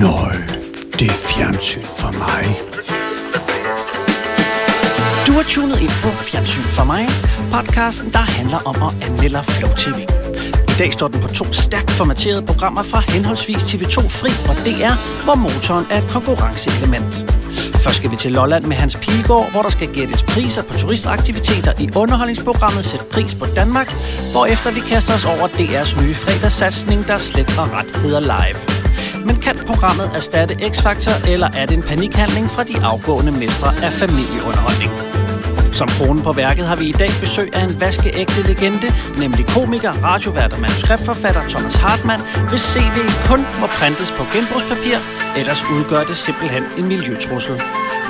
Nøj, det er fjernsyn for mig. Du har tunet ind på Fjernsyn for mig, podcasten, der handler om at anmelde Flow TV. I dag står den på to stærkt formaterede programmer fra henholdsvis TV2 Fri og DR, hvor motoren er et konkurrenceelement. Først skal vi til Lolland med Hans Pilgaard, hvor der skal gættes priser på turistaktiviteter i underholdningsprogrammet Sæt pris på Danmark, hvorefter vi kaster os over DR's nye fredagssatsning, der slet og ret hedder Live. Men kan programmet erstatte X-Factor, eller er det en panikhandling fra de afgående mestre af familieunderholdning? Som kronen på værket har vi i dag besøg af en vaskeægte legende, nemlig komiker, radiovært og manuskriptforfatter Thomas Hartmann, hvis CV kun må printes på genbrugspapir, ellers udgør det simpelthen en miljøtrussel.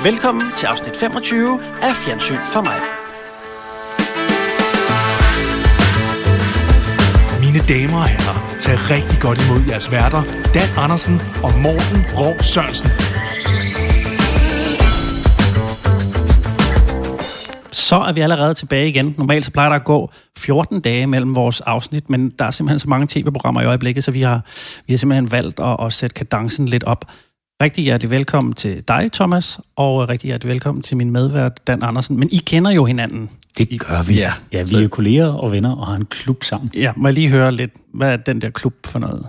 Velkommen til afsnit 25 af Fjernsyn for mig. Mine damer og herrer, tag rigtig godt imod jeres værter, Dan Andersen og Morten Rov Sørensen. Så er vi allerede tilbage igen. Normalt så plejer der at gå 14 dage mellem vores afsnit, men der er simpelthen så mange tv-programmer i øjeblikket, så vi har, vi har simpelthen valgt at, at sætte kadencen lidt op. Rigtig hjertelig velkommen til dig, Thomas, og rigtig hjertelig velkommen til min medvært, Dan Andersen. Men I kender jo hinanden. Det gør vi. Ja. ja vi er kolleger og venner og har en klub sammen. Ja, må jeg lige høre lidt, hvad er den der klub for noget?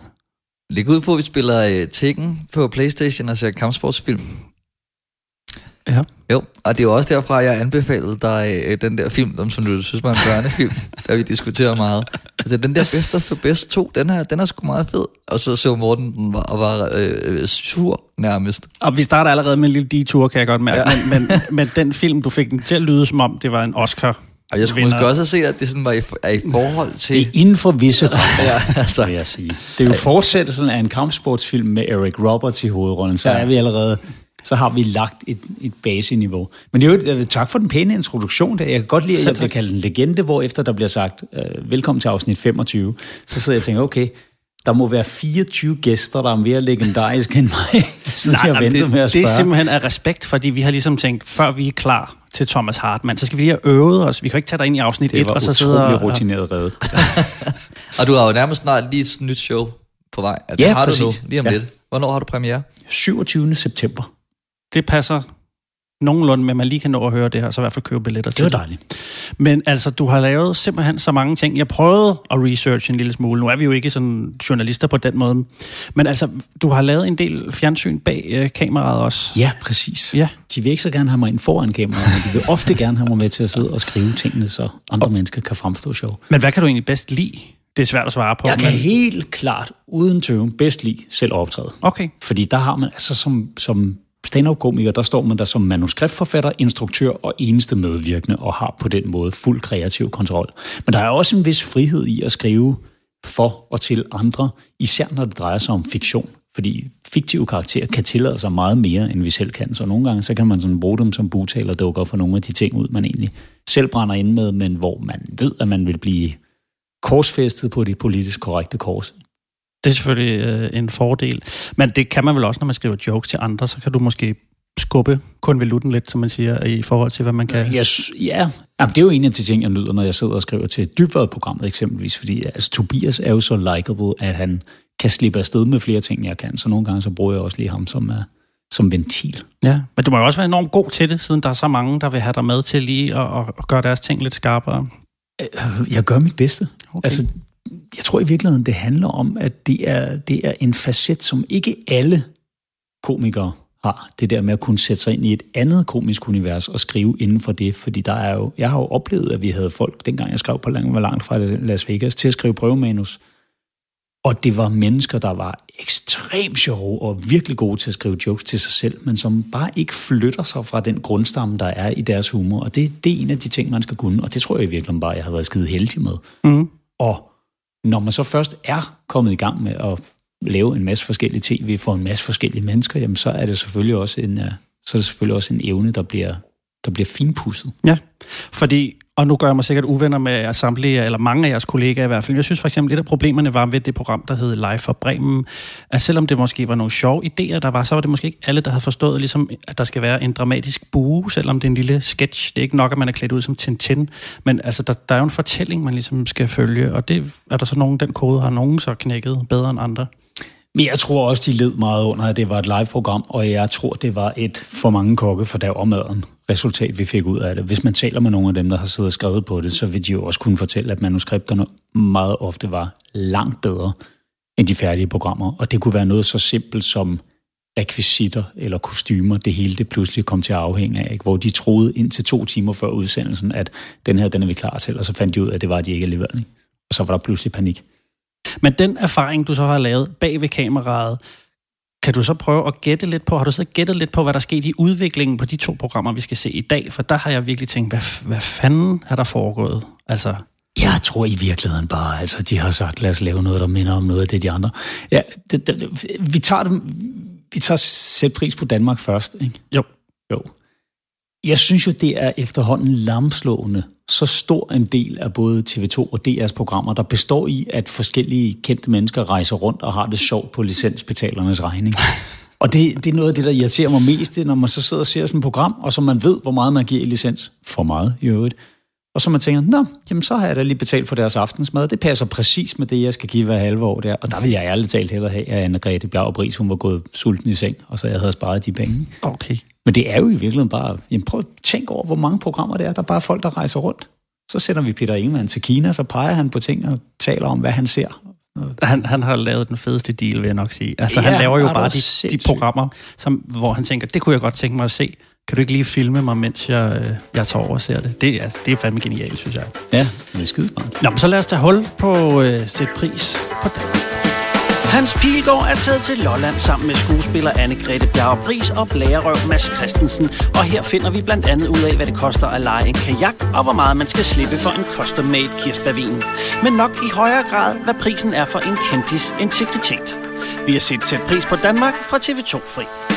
Læg ud på, at vi spiller uh, Tekken på Playstation og ser kampsportsfilm. Ja. Jo, og det er jo også derfra, jeg anbefalede dig uh, den der film, som du synes var en børnefilm, der vi diskuterer meget. Altså, den der of the Best 2, den her, den er sgu meget fed. Og så så Morten den var, og var uh, sur nærmest. Og vi starter allerede med en lille detur, kan jeg godt mærke. Ja. Men, men, men den film, du fik den til at lyde som om, det var en Oscar. Og jeg skulle Vinder. måske også have set, at det sådan var i, er i forhold til... Det er inden for visse Ja, altså. vil jeg sige. Det er jo fortsættelsen af en kampsportsfilm med Eric Roberts i hovedrollen, så ja. er vi allerede så har vi lagt et, et baseniveau. Men det er jo, øh, tak for den pæne introduktion. Der. Jeg kan godt lide, at jeg bliver kaldt en legende, hvor efter der bliver sagt, øh, velkommen til afsnit 25. Så sidder jeg og tænker, okay, der må være 24 gæster, der er mere legendariske end mig. Så jeg jamen, venter det, med at det er spørge. simpelthen af respekt, fordi vi har ligesom tænkt, før vi er klar til Thomas Hartmann, så skal vi lige have øvet os. Vi kan ikke tage dig ind i afsnit det 1, var og så sidde utrolig og... rutineret reddet. Og du har jo nærmest snart lige et nyt show på vej. Altså, Ja, det har du præcis. nu, lige om Ja. lidt. Hvornår har du premiere? 27. september. Det passer nogenlunde med, at man lige kan nå at høre det her, så i hvert fald købe billetter Det til var dejligt. Men altså, du har lavet simpelthen så mange ting. Jeg prøvede at researche en lille smule. Nu er vi jo ikke sådan journalister på den måde. Men altså, du har lavet en del fjernsyn bag øh, kameraet også. Ja, præcis. Ja. De vil ikke så gerne have mig ind foran kameraet, men de vil ofte gerne have mig med til at sidde og skrive tingene, så andre mennesker kan fremstå sjov. Men hvad kan du egentlig bedst lide? Det er svært at svare på. Jeg kan men... helt klart, uden tøven, bedst lide selv optræde. Okay. Fordi der har man, altså som, som stand-up-komiker, der står man der som manuskriptforfatter, instruktør og eneste medvirkende, og har på den måde fuld kreativ kontrol. Men der er også en vis frihed i at skrive for og til andre, især når det drejer sig om fiktion. Fordi fiktive karakterer kan tillade sig meget mere, end vi selv kan. Så nogle gange så kan man sådan bruge dem som bugtalerdukker for nogle af de ting ud, man egentlig selv brænder ind med, men hvor man ved, at man vil blive korsfæstet på det politisk korrekte kors. Det er selvfølgelig øh, en fordel. Men det kan man vel også, når man skriver jokes til andre, så kan du måske skubbe konvolutten lidt, som man siger, i forhold til, hvad man kan... Yes, ja, Jamen, det er jo en af de ting, jeg nyder, når jeg sidder og skriver til dybvad-programmet eksempelvis, fordi altså, Tobias er jo så likable, at han kan slippe afsted med flere ting, jeg kan, så nogle gange så bruger jeg også lige ham som, uh, som ventil. Ja, men du må jo også være enormt god til det, siden der er så mange, der vil have dig med til lige at, at, at gøre deres ting lidt skarpere. Øh, Jeg gør mit bedste. Okay. Altså, jeg tror i virkeligheden, det handler om, at det er, det er en facet, som ikke alle komikere har. Det der med at kunne sætte sig ind i et andet komisk univers og skrive inden for det. Fordi der er jo, jeg har jo oplevet, at vi havde folk, dengang jeg skrev på langt, var langt fra Las Vegas, til at skrive prøvemanus. Og det var mennesker, der var ekstremt sjove og virkelig gode til at skrive jokes til sig selv, men som bare ikke flytter sig fra den grundstamme, der er i deres humor. Og det, det er en af de ting, man skal kunne. Og det tror jeg i virkeligheden bare, jeg har været skide heldig med. Mm. Og når man så først er kommet i gang med at lave en masse forskellige tv for en masse forskellige mennesker, jamen så er det selvfølgelig også en, øh, så er det selvfølgelig også en evne, der bliver, der bliver finpudset. Ja, fordi, og nu gør jeg mig sikkert uvenner med jer samtlige, eller mange af jeres kollegaer i hvert fald. Jeg synes for eksempel, et af problemerne var ved det program, der hed Live for Bremen, at selvom det måske var nogle sjove idéer, der var, så var det måske ikke alle, der havde forstået, ligesom, at der skal være en dramatisk bue, selvom det er en lille sketch. Det er ikke nok, at man er klædt ud som Tintin, men altså, der, der er jo en fortælling, man ligesom skal følge, og det er der så nogen, den kode har nogen så knækket bedre end andre. Men jeg tror også, de led meget under, at det var et live-program, og jeg tror, det var et for mange kokke for der og maden resultat, vi fik ud af det. Hvis man taler med nogle af dem, der har siddet og skrevet på det, så vil de jo også kunne fortælle, at manuskripterne meget ofte var langt bedre end de færdige programmer. Og det kunne være noget så simpelt som rekvisitter eller kostymer, det hele det pludselig kom til at afhænge af, ikke? hvor de troede ind til to timer før udsendelsen, at den her, den er vi klar til, og så fandt de ud af, at det var de ikke alligevel. Ikke? Og så var der pludselig panik. Men den erfaring, du så har lavet bag ved kameraet, kan du så prøve at gætte lidt på, har du så gættet lidt på, hvad der sket i udviklingen på de to programmer, vi skal se i dag? For der har jeg virkelig tænkt, hvad, hvad fanden er der foregået? Altså, jeg tror i virkeligheden bare, altså de har sagt, lad os lave noget, der minder om noget af det, de andre. Ja, det, det, vi tager dem, vi tager sæt pris på Danmark først, ikke? Jo. Jo. Jeg synes jo, det er efterhånden lamslående, så stor en del af både TV2 og DR's programmer, der består i, at forskellige kendte mennesker rejser rundt og har det sjovt på licensbetalernes regning. Og det, det er noget af det, der irriterer mig mest, når man så sidder og ser sådan et program, og så man ved, hvor meget man giver i licens. For meget i øvrigt. Og så man tænker, nå, jamen så har jeg da lige betalt for deres aftensmad. Det passer præcis med det, jeg skal give hver halve år der. Og der vil jeg ærligt talt hellere have, at Anna-Grethe Bjerg Bris, hun var gået sulten i seng, og så jeg havde sparet de penge. Okay. Men det er jo i virkeligheden bare, jamen prøv at tænke over, hvor mange programmer det er. Der er bare folk, der rejser rundt. Så sætter vi Peter Ingemann til Kina, så peger han på ting og taler om, hvad han ser. Han, han har lavet den fedeste deal, vil jeg nok sige. Altså, ja, han laver jo bare de, de programmer, som, hvor han tænker, det kunne jeg godt tænke mig at se. Kan du ikke lige filme mig, mens jeg, øh, jeg tager over og ser det? Det, altså, det er fandme genialt, synes jeg. Ja, det er skidesmart. Nå, men så lad os tage hul på øh, sæt pris på det. Hans Pilgaard er taget til Lolland sammen med skuespiller Anne-Grethe Bjerg Bris og blærerøv Mads Christensen. Og her finder vi blandt andet ud af, hvad det koster at lege en kajak, og hvor meget man skal slippe for en custom-made kirsebærvin. Men nok i højere grad, hvad prisen er for en kendtis integritet. Vi har set sæt pris på Danmark fra TV2 Fri.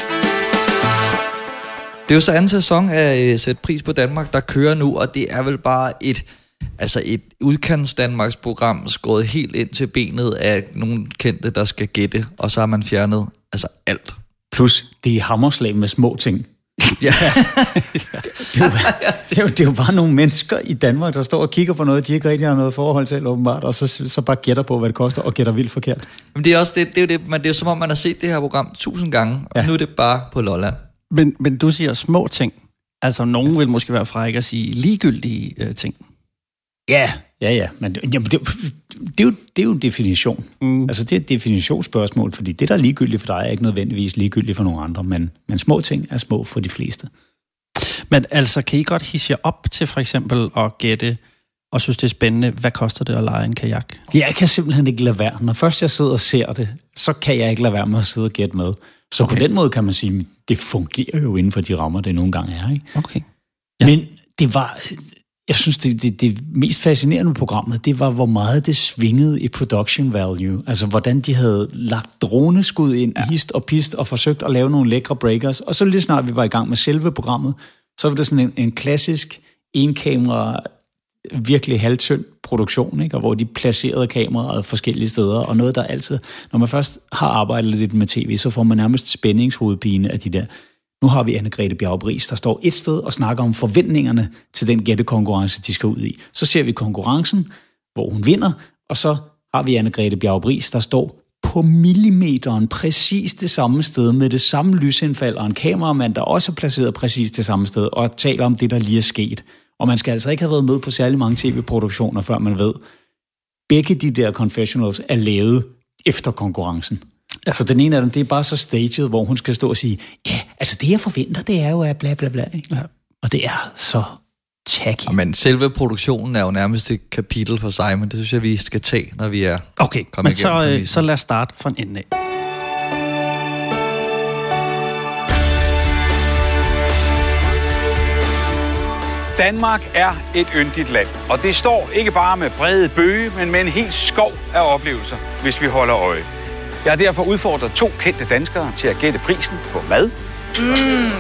Det er jo så anden sæson af øh, Sæt Pris på Danmark, der kører nu, og det er vel bare et, altså et udkants Danmarks program skåret helt ind til benet af nogle kendte, der skal gætte, og så har man fjernet altså alt. Plus, det er hammerslag med små ting. Ja. det, er jo, det, er jo, det er jo bare nogle mennesker i Danmark, der står og kigger på noget, de ikke rigtig har noget forhold til, åbenbart, og så, så bare gætter på, hvad det koster, og gætter vildt forkert. Men det er også det, det er jo det, men det er jo som om, man har set det her program tusind gange, og ja. nu er det bare på Lolland. Men, men du siger små ting. Altså, nogen vil måske være frække at sige ligegyldige øh, ting. Ja, ja, ja. Men jamen, det, det, er jo, det er jo en definition. Mm. Altså, det er et definitionsspørgsmål, fordi det, der er ligegyldigt for dig, er ikke nødvendigvis ligegyldigt for nogle andre, men, men små ting er små for de fleste. Men altså, kan I godt hisse jer op til for eksempel at gætte, og synes, det er spændende, hvad koster det at lege en kajak? Jeg kan simpelthen ikke lade være. Når først jeg sidder og ser det, så kan jeg ikke lade være med at sidde og gætte med. Så okay. på den måde kan man sige, det fungerer jo inden for de rammer, det nogle gange er. Ikke? Okay. Ja. Men det var, jeg synes, det, det, det mest fascinerende programmet, det var, hvor meget det svingede i production value. Altså, hvordan de havde lagt droneskud ind, ja. hist og pist, og forsøgt at lave nogle lækre breakers. Og så lige snart vi var i gang med selve programmet, så var det sådan en, en klassisk enkamera virkelig halvtynd produktion, ikke? og hvor de placerede kameraet forskellige steder, og noget, der altid, når man først har arbejdet lidt med tv, så får man nærmest spændingshovedpine af de der, nu har vi Anne-Grethe Bjergbris, der står et sted og snakker om forventningerne til den gættekonkurrence, de skal ud i. Så ser vi konkurrencen, hvor hun vinder, og så har vi Anne-Grethe Bjergbris, der står på millimeteren præcis det samme sted med det samme lysindfald og en kameramand, der også er placeret præcis det samme sted og taler om det, der lige er sket. Og man skal altså ikke have været med på særlig mange tv-produktioner, før man ved, begge de der confessionals er lavet efter konkurrencen. Altså den ene af dem, det er bare så staged, hvor hun skal stå og sige, ja, altså det jeg forventer, det er jo at bla bla bla. Ikke? Ja. Og det er så tacky. Ja, men selve produktionen er jo nærmest et kapitel for sig, men det synes jeg, vi skal tage, når vi er Okay, men så, øh, så lad os starte fra en ende af. Danmark er et yndigt land, og det står ikke bare med brede bøge, men med en helt skov af oplevelser, hvis vi holder øje. Jeg har derfor udfordret to kendte danskere til at gætte prisen på mad. Mm.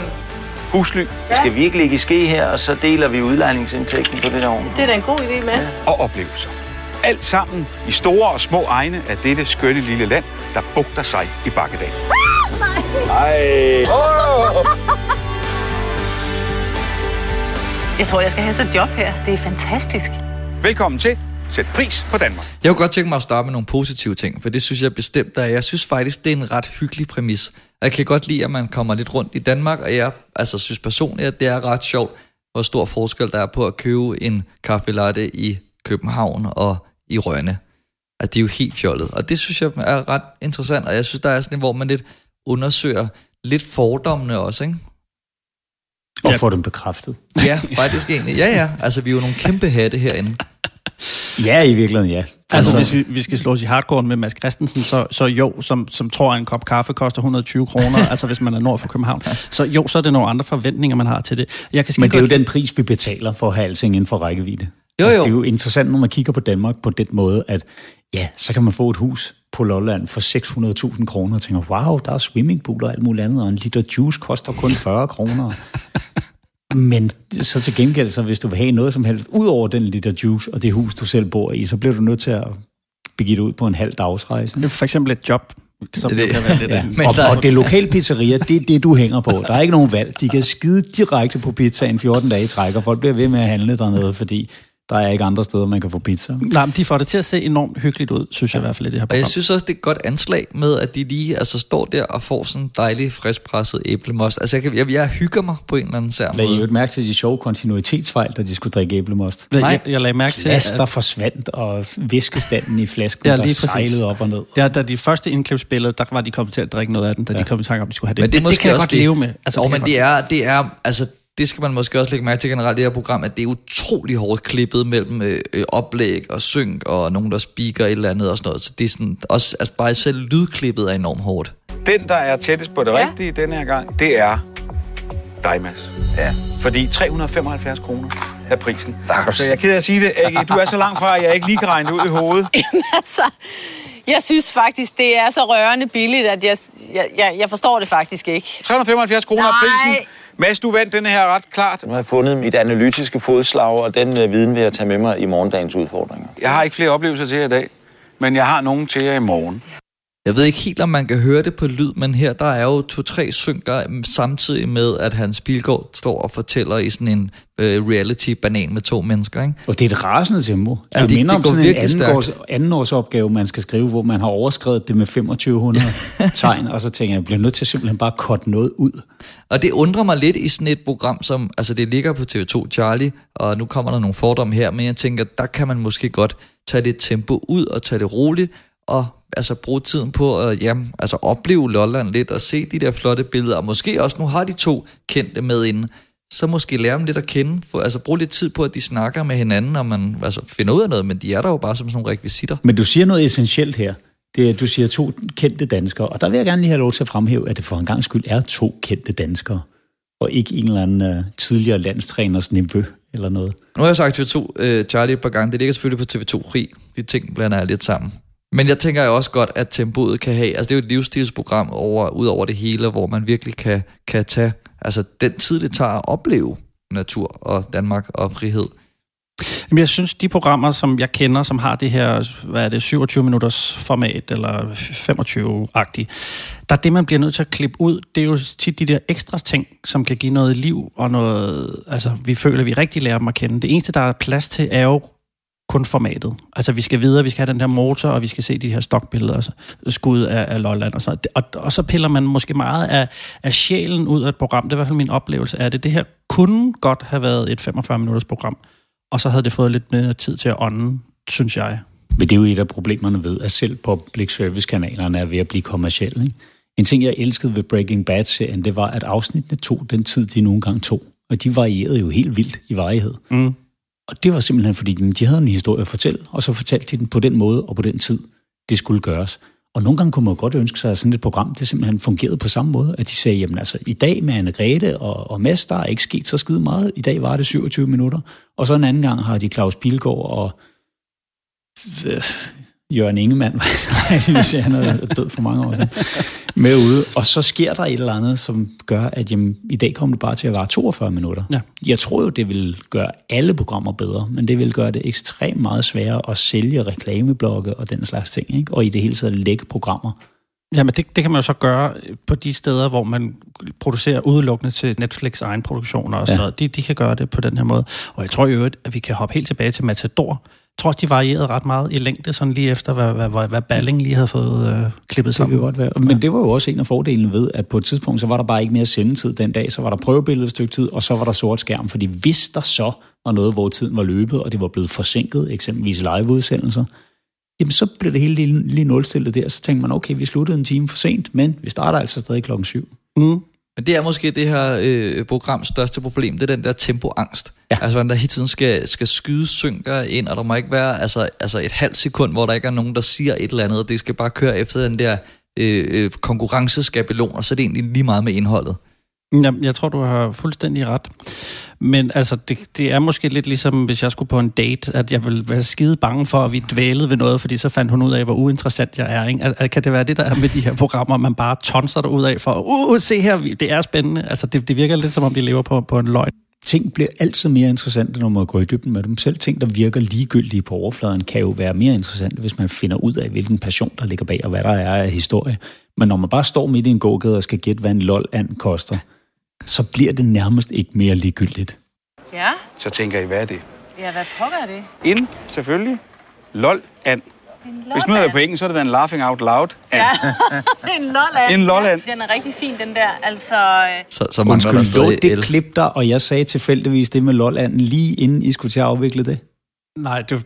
Husly. Ja. Skal vi ikke ligge i ske her, og så deler vi udlejningsindtægten på det der Det er da en god idé med. Ja. Og oplevelser. Alt sammen i store og små egne af dette skønne lille land, der bugter sig i bakkedal. Nej. Oh. Jeg tror, jeg skal have et job her. Det er fantastisk. Velkommen til Sæt pris på Danmark. Jeg kunne godt tænke mig at starte med nogle positive ting, for det synes jeg bestemt er. Jeg synes faktisk, det er en ret hyggelig præmis. Jeg kan godt lide, at man kommer lidt rundt i Danmark, og jeg altså, synes personligt, at det er ret sjovt, hvor stor forskel der er på at købe en kaffe latte i København og i Rønne. At det er jo helt fjollet. Og det synes jeg er ret interessant, og jeg synes, der er sådan en, hvor man lidt undersøger lidt fordommene også, ikke? Og få dem bekræftet. Ja, faktisk egentlig. Ja, ja. Altså, vi er jo nogle kæmpe hatte herinde. Ja, i virkeligheden, ja. Altså, hvis vi, vi skal slå os i hardcore med Mads Christensen, så, så jo, som, som tror, at en kop kaffe koster 120 kroner, altså hvis man er nord for København, så jo, så er det nogle andre forventninger, man har til det. Jeg kan Men det er jo den pris, vi betaler for at have alting inden for rækkevidde. Jo, Altså, jo. det er jo interessant, når man kigger på Danmark på den måde, at ja, så kan man få et hus på Lolland for 600.000 kroner og tænker, wow, der er swimmingpool og alt muligt andet, og en liter juice koster kun 40 kroner. Men så til gengæld, så hvis du vil have noget som helst, ud over den liter juice og det hus, du selv bor i, så bliver du nødt til at begive dig ud på en halv dagsrejse. For eksempel et job, som Det- det, kan være lidt Ja. Men og, der- og det lokale pizzeria, det er det, du hænger på. Der er ikke nogen valg. De kan skide direkte på pizzaen 14 dage i træk, og folk bliver ved med at handle dernede, fordi der er ikke andre steder, man kan få pizza. Nej, men de får det til at se enormt hyggeligt ud, synes jeg i hvert fald i det her Og program. jeg synes også, det er et godt anslag med, at de lige altså, står der og får sådan en dejlig friskpresset æblemost. Altså, jeg, kan, jeg, jeg hygger mig på en eller anden sær Lad I måde. jo mærke til de sjove kontinuitetsfejl, da de skulle drikke æblemost. Nej. jeg, jeg lagde mærke til, Glas, der at forsvandt, og viskestanden i flasken, Ja, lige der præcis. sejlede op og ned. ja, da de første indklipsspillede, der var de kommet til at drikke noget af den, da ja. de kom i tanke om, at de skulle have det. Men det er måske kan jeg også godt det. leve med. Altså, jo, det men det er, det er, altså, det skal man måske også lægge mærke til generelt i det her program, at det er utrolig hårdt klippet mellem øh, øh, oplæg og synk og nogen, der speaker et eller andet og sådan noget. Så det er sådan, også, altså bare selv lydklippet er enormt hårdt. Den, der er tættest på det Ja. rigtige denne her gang, det er dig, Mads. Ja. Fordi 375 kroner er prisen. Så jeg er ked af at sige det. Du er så langt fra, at jeg ikke lige kan regne det ud i hovedet. altså, jeg synes faktisk, det er så rørende billigt, at jeg, jeg, jeg, forstår det faktisk ikke. 375 kroner er Nej. prisen. Mads, du vandt denne her ret klart. Nu har jeg fundet mit analytiske fodslag, og den øh, viden vil jeg tage med mig i morgendagens udfordringer. Jeg har ikke flere oplevelser til jer i dag, men jeg har nogen til jer i morgen. Jeg ved ikke helt, om man kan høre det på lyd, men her der er jo to-tre synker mm, samtidig med, at Hans Pilgaard står og fortæller i sådan en øh, reality-banan med to mennesker, ikke? Og det er et rasende tempo. Ja, det det- minder det om går sådan en anden stærkt. års, anden års opgave, man skal skrive, hvor man har overskrevet det med 2500 tegn, og så tænker jeg, jeg bliver nødt til simpelthen bare at korte noget ud. Og det undrer mig lidt i sådan et program, som, altså det ligger på TV2 Charlie, og nu kommer der nogle fordomme her, men jeg tænker, der kan man måske godt tage det tempo ud og tage det roligt, og altså bruge tiden på at jamen, altså opleve Lolland lidt og se de der flotte billeder, og måske også, nu har de to kendte med inde, så måske lære dem lidt at kende, for, altså bruge lidt tid på, at de snakker med hinanden, og man altså, finder ud af noget, men de er der jo bare som sådan nogle rekvisitter. Men du siger noget essentielt her. Det er, du siger to kendte danskere, og der vil jeg gerne lige have lov til at fremhæve, at det for en gang skyld er to kendte danskere, og ikke en eller anden uh, tidligere landstræners niveau eller noget. Nu har jeg sagt TV2 øh, Charlie et par gange. Det ligger selvfølgelig på TV2 Fri. De ting blander jeg lidt sammen. Men jeg tænker jo også godt, at tempoet kan have... Altså det er jo et livsstilsprogram over, ud over det hele, hvor man virkelig kan, kan tage altså, den tid, det tager at opleve natur og Danmark og frihed. Jamen, jeg synes, de programmer, som jeg kender, som har det her, hvad er det, 27 minutters format, eller 25-agtigt, der er det, man bliver nødt til at klippe ud, det er jo tit de der ekstra ting, som kan give noget liv, og noget, altså, vi føler, at vi rigtig lærer dem at kende. Det eneste, der er plads til, er jo kun formatet. Altså, vi skal videre, vi skal have den her motor, og vi skal se de her stokbilleder, altså skud af, af Lolland og sådan noget. Og, og så piller man måske meget af, af sjælen ud af et program. Det er i hvert fald min oplevelse af det. Det her kunne godt have været et 45-minutters program, og så havde det fået lidt mere tid til at ånde, synes jeg. Men det er jo et af problemerne ved, at selv public service-kanalerne er ved at blive kommersielle. Ikke? En ting, jeg elskede ved Breaking Bad-serien, det var, at afsnittene tog den tid, de nogle gange tog. Og de varierede jo helt vildt i varighed. Mm. Og det var simpelthen, fordi de havde en historie at fortælle, og så fortalte de den på den måde og på den tid, det skulle gøres. Og nogle gange kunne man godt ønske sig, at sådan et program, det simpelthen fungerede på samme måde, at de sagde, jamen altså, i dag med Anne-Grethe og, og Mads, der er ikke sket så skide meget. I dag var det 27 minutter. Og så en anden gang har de Claus Pilgaard og øh, Jørgen Ingemann, han er død for mange år siden, med ude. Og så sker der et eller andet, som gør, at jamen, i dag kommer det bare til at vare 42 minutter. Ja. Jeg tror jo, det vil gøre alle programmer bedre, men det vil gøre det ekstremt meget sværere at sælge reklameblokke og den slags ting, ikke? og i det hele taget lægge programmer. Jamen, det, det kan man jo så gøre på de steder, hvor man producerer udelukkende til Netflix egen produktioner og sådan Ja. noget. De, de kan gøre det på den her måde. Og jeg tror jo, at vi kan hoppe helt tilbage til Matador. Tror, de varierede ret meget i længde, sådan lige efter, hvad, hvad, hvad, hvad Balling lige havde fået øh, klippet Det sammen. kan godt være. Men det var jo også en af fordelene ved, at på et tidspunkt, så var der bare ikke mere sendetid den dag. Så var der prøvebillede et stykke tid, og så var der sort skærm. Fordi hvis der så var noget, hvor tiden var løbet, og det var blevet forsinket, eksempelvis liveudsendelser, jamen så blev det hele lige, lige nulstillet der. Så tænkte man, okay, vi sluttede en time for sent, men vi starter altså stadig klokken syv. Mm. Men det er måske det her øh, programs største problem, det er den der tempoangst. Ja. Altså, hvordan der hele tiden skal, skal skyde synker ind, og der må ikke være altså, altså et halvt sekund, hvor der ikke er nogen, der siger et eller andet. Det skal bare køre efter den der øh, øh, konkurrenceskabelon, og så er det egentlig lige meget med indholdet. Jamen, jeg tror, du har fuldstændig ret. Men altså, det, det er måske lidt ligesom, hvis jeg skulle på en date, at jeg ville være skide bange for, at vi dvælede ved noget, fordi så fandt hun ud af, hvor uinteressant jeg er. Ikke? Al- kan det være det, der er med de her programmer, man bare tonser ud af for, uh, uh se her, det er spændende. Altså, det, det virker lidt som om, de lever på, på en løgn. Ting bliver altid mere interessante, når man går i dybden med dem. Selv ting, der virker ligegyldige på overfladen, kan jo være mere interessante, hvis man finder ud af, hvilken passion, der ligger bag, og hvad der er af historie. Men når man bare står midt i en gågade og skal gætte, hvad en lol and koster, så bliver det nærmest ikke mere ligegyldigt. Ja, Så tænker I, hvad er det? ja hvad pokker er det? Ind, selvfølgelig. Lol, and. Hvis nu er på engelsk, så er det den laughing out loud. And. en lolland. En lolland. Ja, den er rigtig fin, den der. Altså, øh, Så, så der Undskyld, lå stadig det klip der, og jeg sagde tilfældigvis det med lolanden lige inden I skulle til at afvikle det? Nej, det,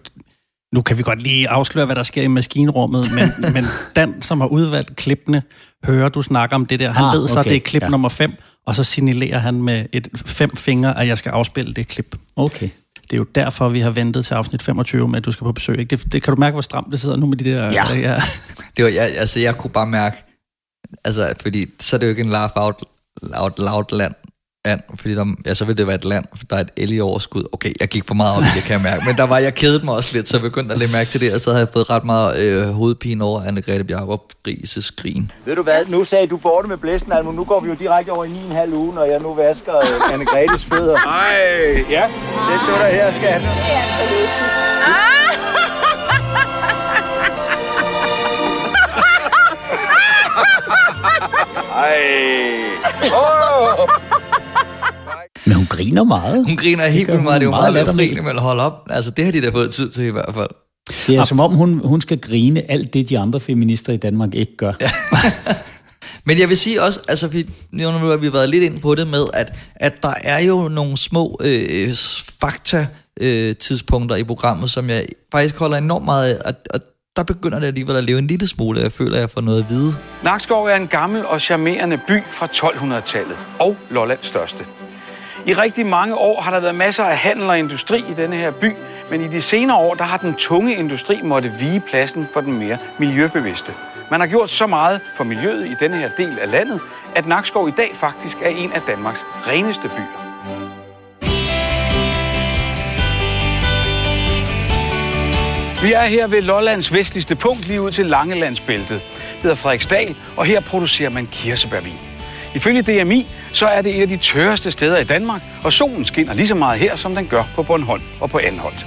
nu kan vi godt lige afsløre, hvad der sker i maskinrummet, men, men Dan, som har udvalgt klippene, hører du snakker om det der. Han Ah, ved så, okay, det er klip ja. ja. nummer 5, og så signalerer han med et fem fingre, at jeg skal afspille det klip. Okay. Det er jo derfor, vi har ventet til afsnit 25 med, at du skal på besøg. Ikke? Det, det kan du mærke, hvor stramt det sidder nu med de der... Ja. ja. Det var, jeg, altså, jeg kunne bare mærke, altså, fordi så er det jo ikke en laugh out loud, loud land, land fordi der, ja, så vil det være et land, for der er et el i overskud. Okay, jeg gik for meget op i det, kan jeg mærke. Men der var, jeg kedede mig også lidt, så jeg begyndte at lægge mærke til det, og så havde jeg fået ret meget øh, hovedpine over Anne-Grethe Bjarup Rises grin. Ved du hvad, nu sagde du borte med blæsten, Almo. Nu går vi jo direkte over i 9,5 uge, når jeg nu vasker øh, Anne Gretes fødder. Ej, ja. Sæt du dig her, skat. Ej. Oh. Men hun griner meget. Hun griner helt vildt meget, det er jo hun meget meget lidt latterligt. men hold op. Altså, det har de da fået tid til i hvert fald. Det er som om, hun, hun skal grine alt det, de andre feminister i Danmark ikke gør. Ja. Men jeg vil sige også, altså vi, nu har vi været lidt ind på det med, at, at der er jo nogle små øh, fakta øh, tidspunkter i programmet, som jeg faktisk holder enormt meget af, og, og der begynder det alligevel at leve en lille smule, jeg føler, at jeg får noget at vide. Nakskov er en gammel og charmerende by fra 1200-tallet og Lollands største. I rigtig mange år har der været masser af handel og industri i denne her by, men i de senere år der har den tunge industri måtte vige pladsen for den mere miljøbevidste. Man har gjort så meget for miljøet i denne her del af landet, at Nakskov i dag faktisk er en af Danmarks reneste byer. Vi er her ved Lollands vestligste punkt, lige ud til Langelandsbæltet. Det hedder Frederiksdal, og her producerer man kirsebærvin. Ifølge DMI, så er det et af de tørreste steder i Danmark, og solen skinner lige så meget her, som den gør på Bornholm og på Anholdt.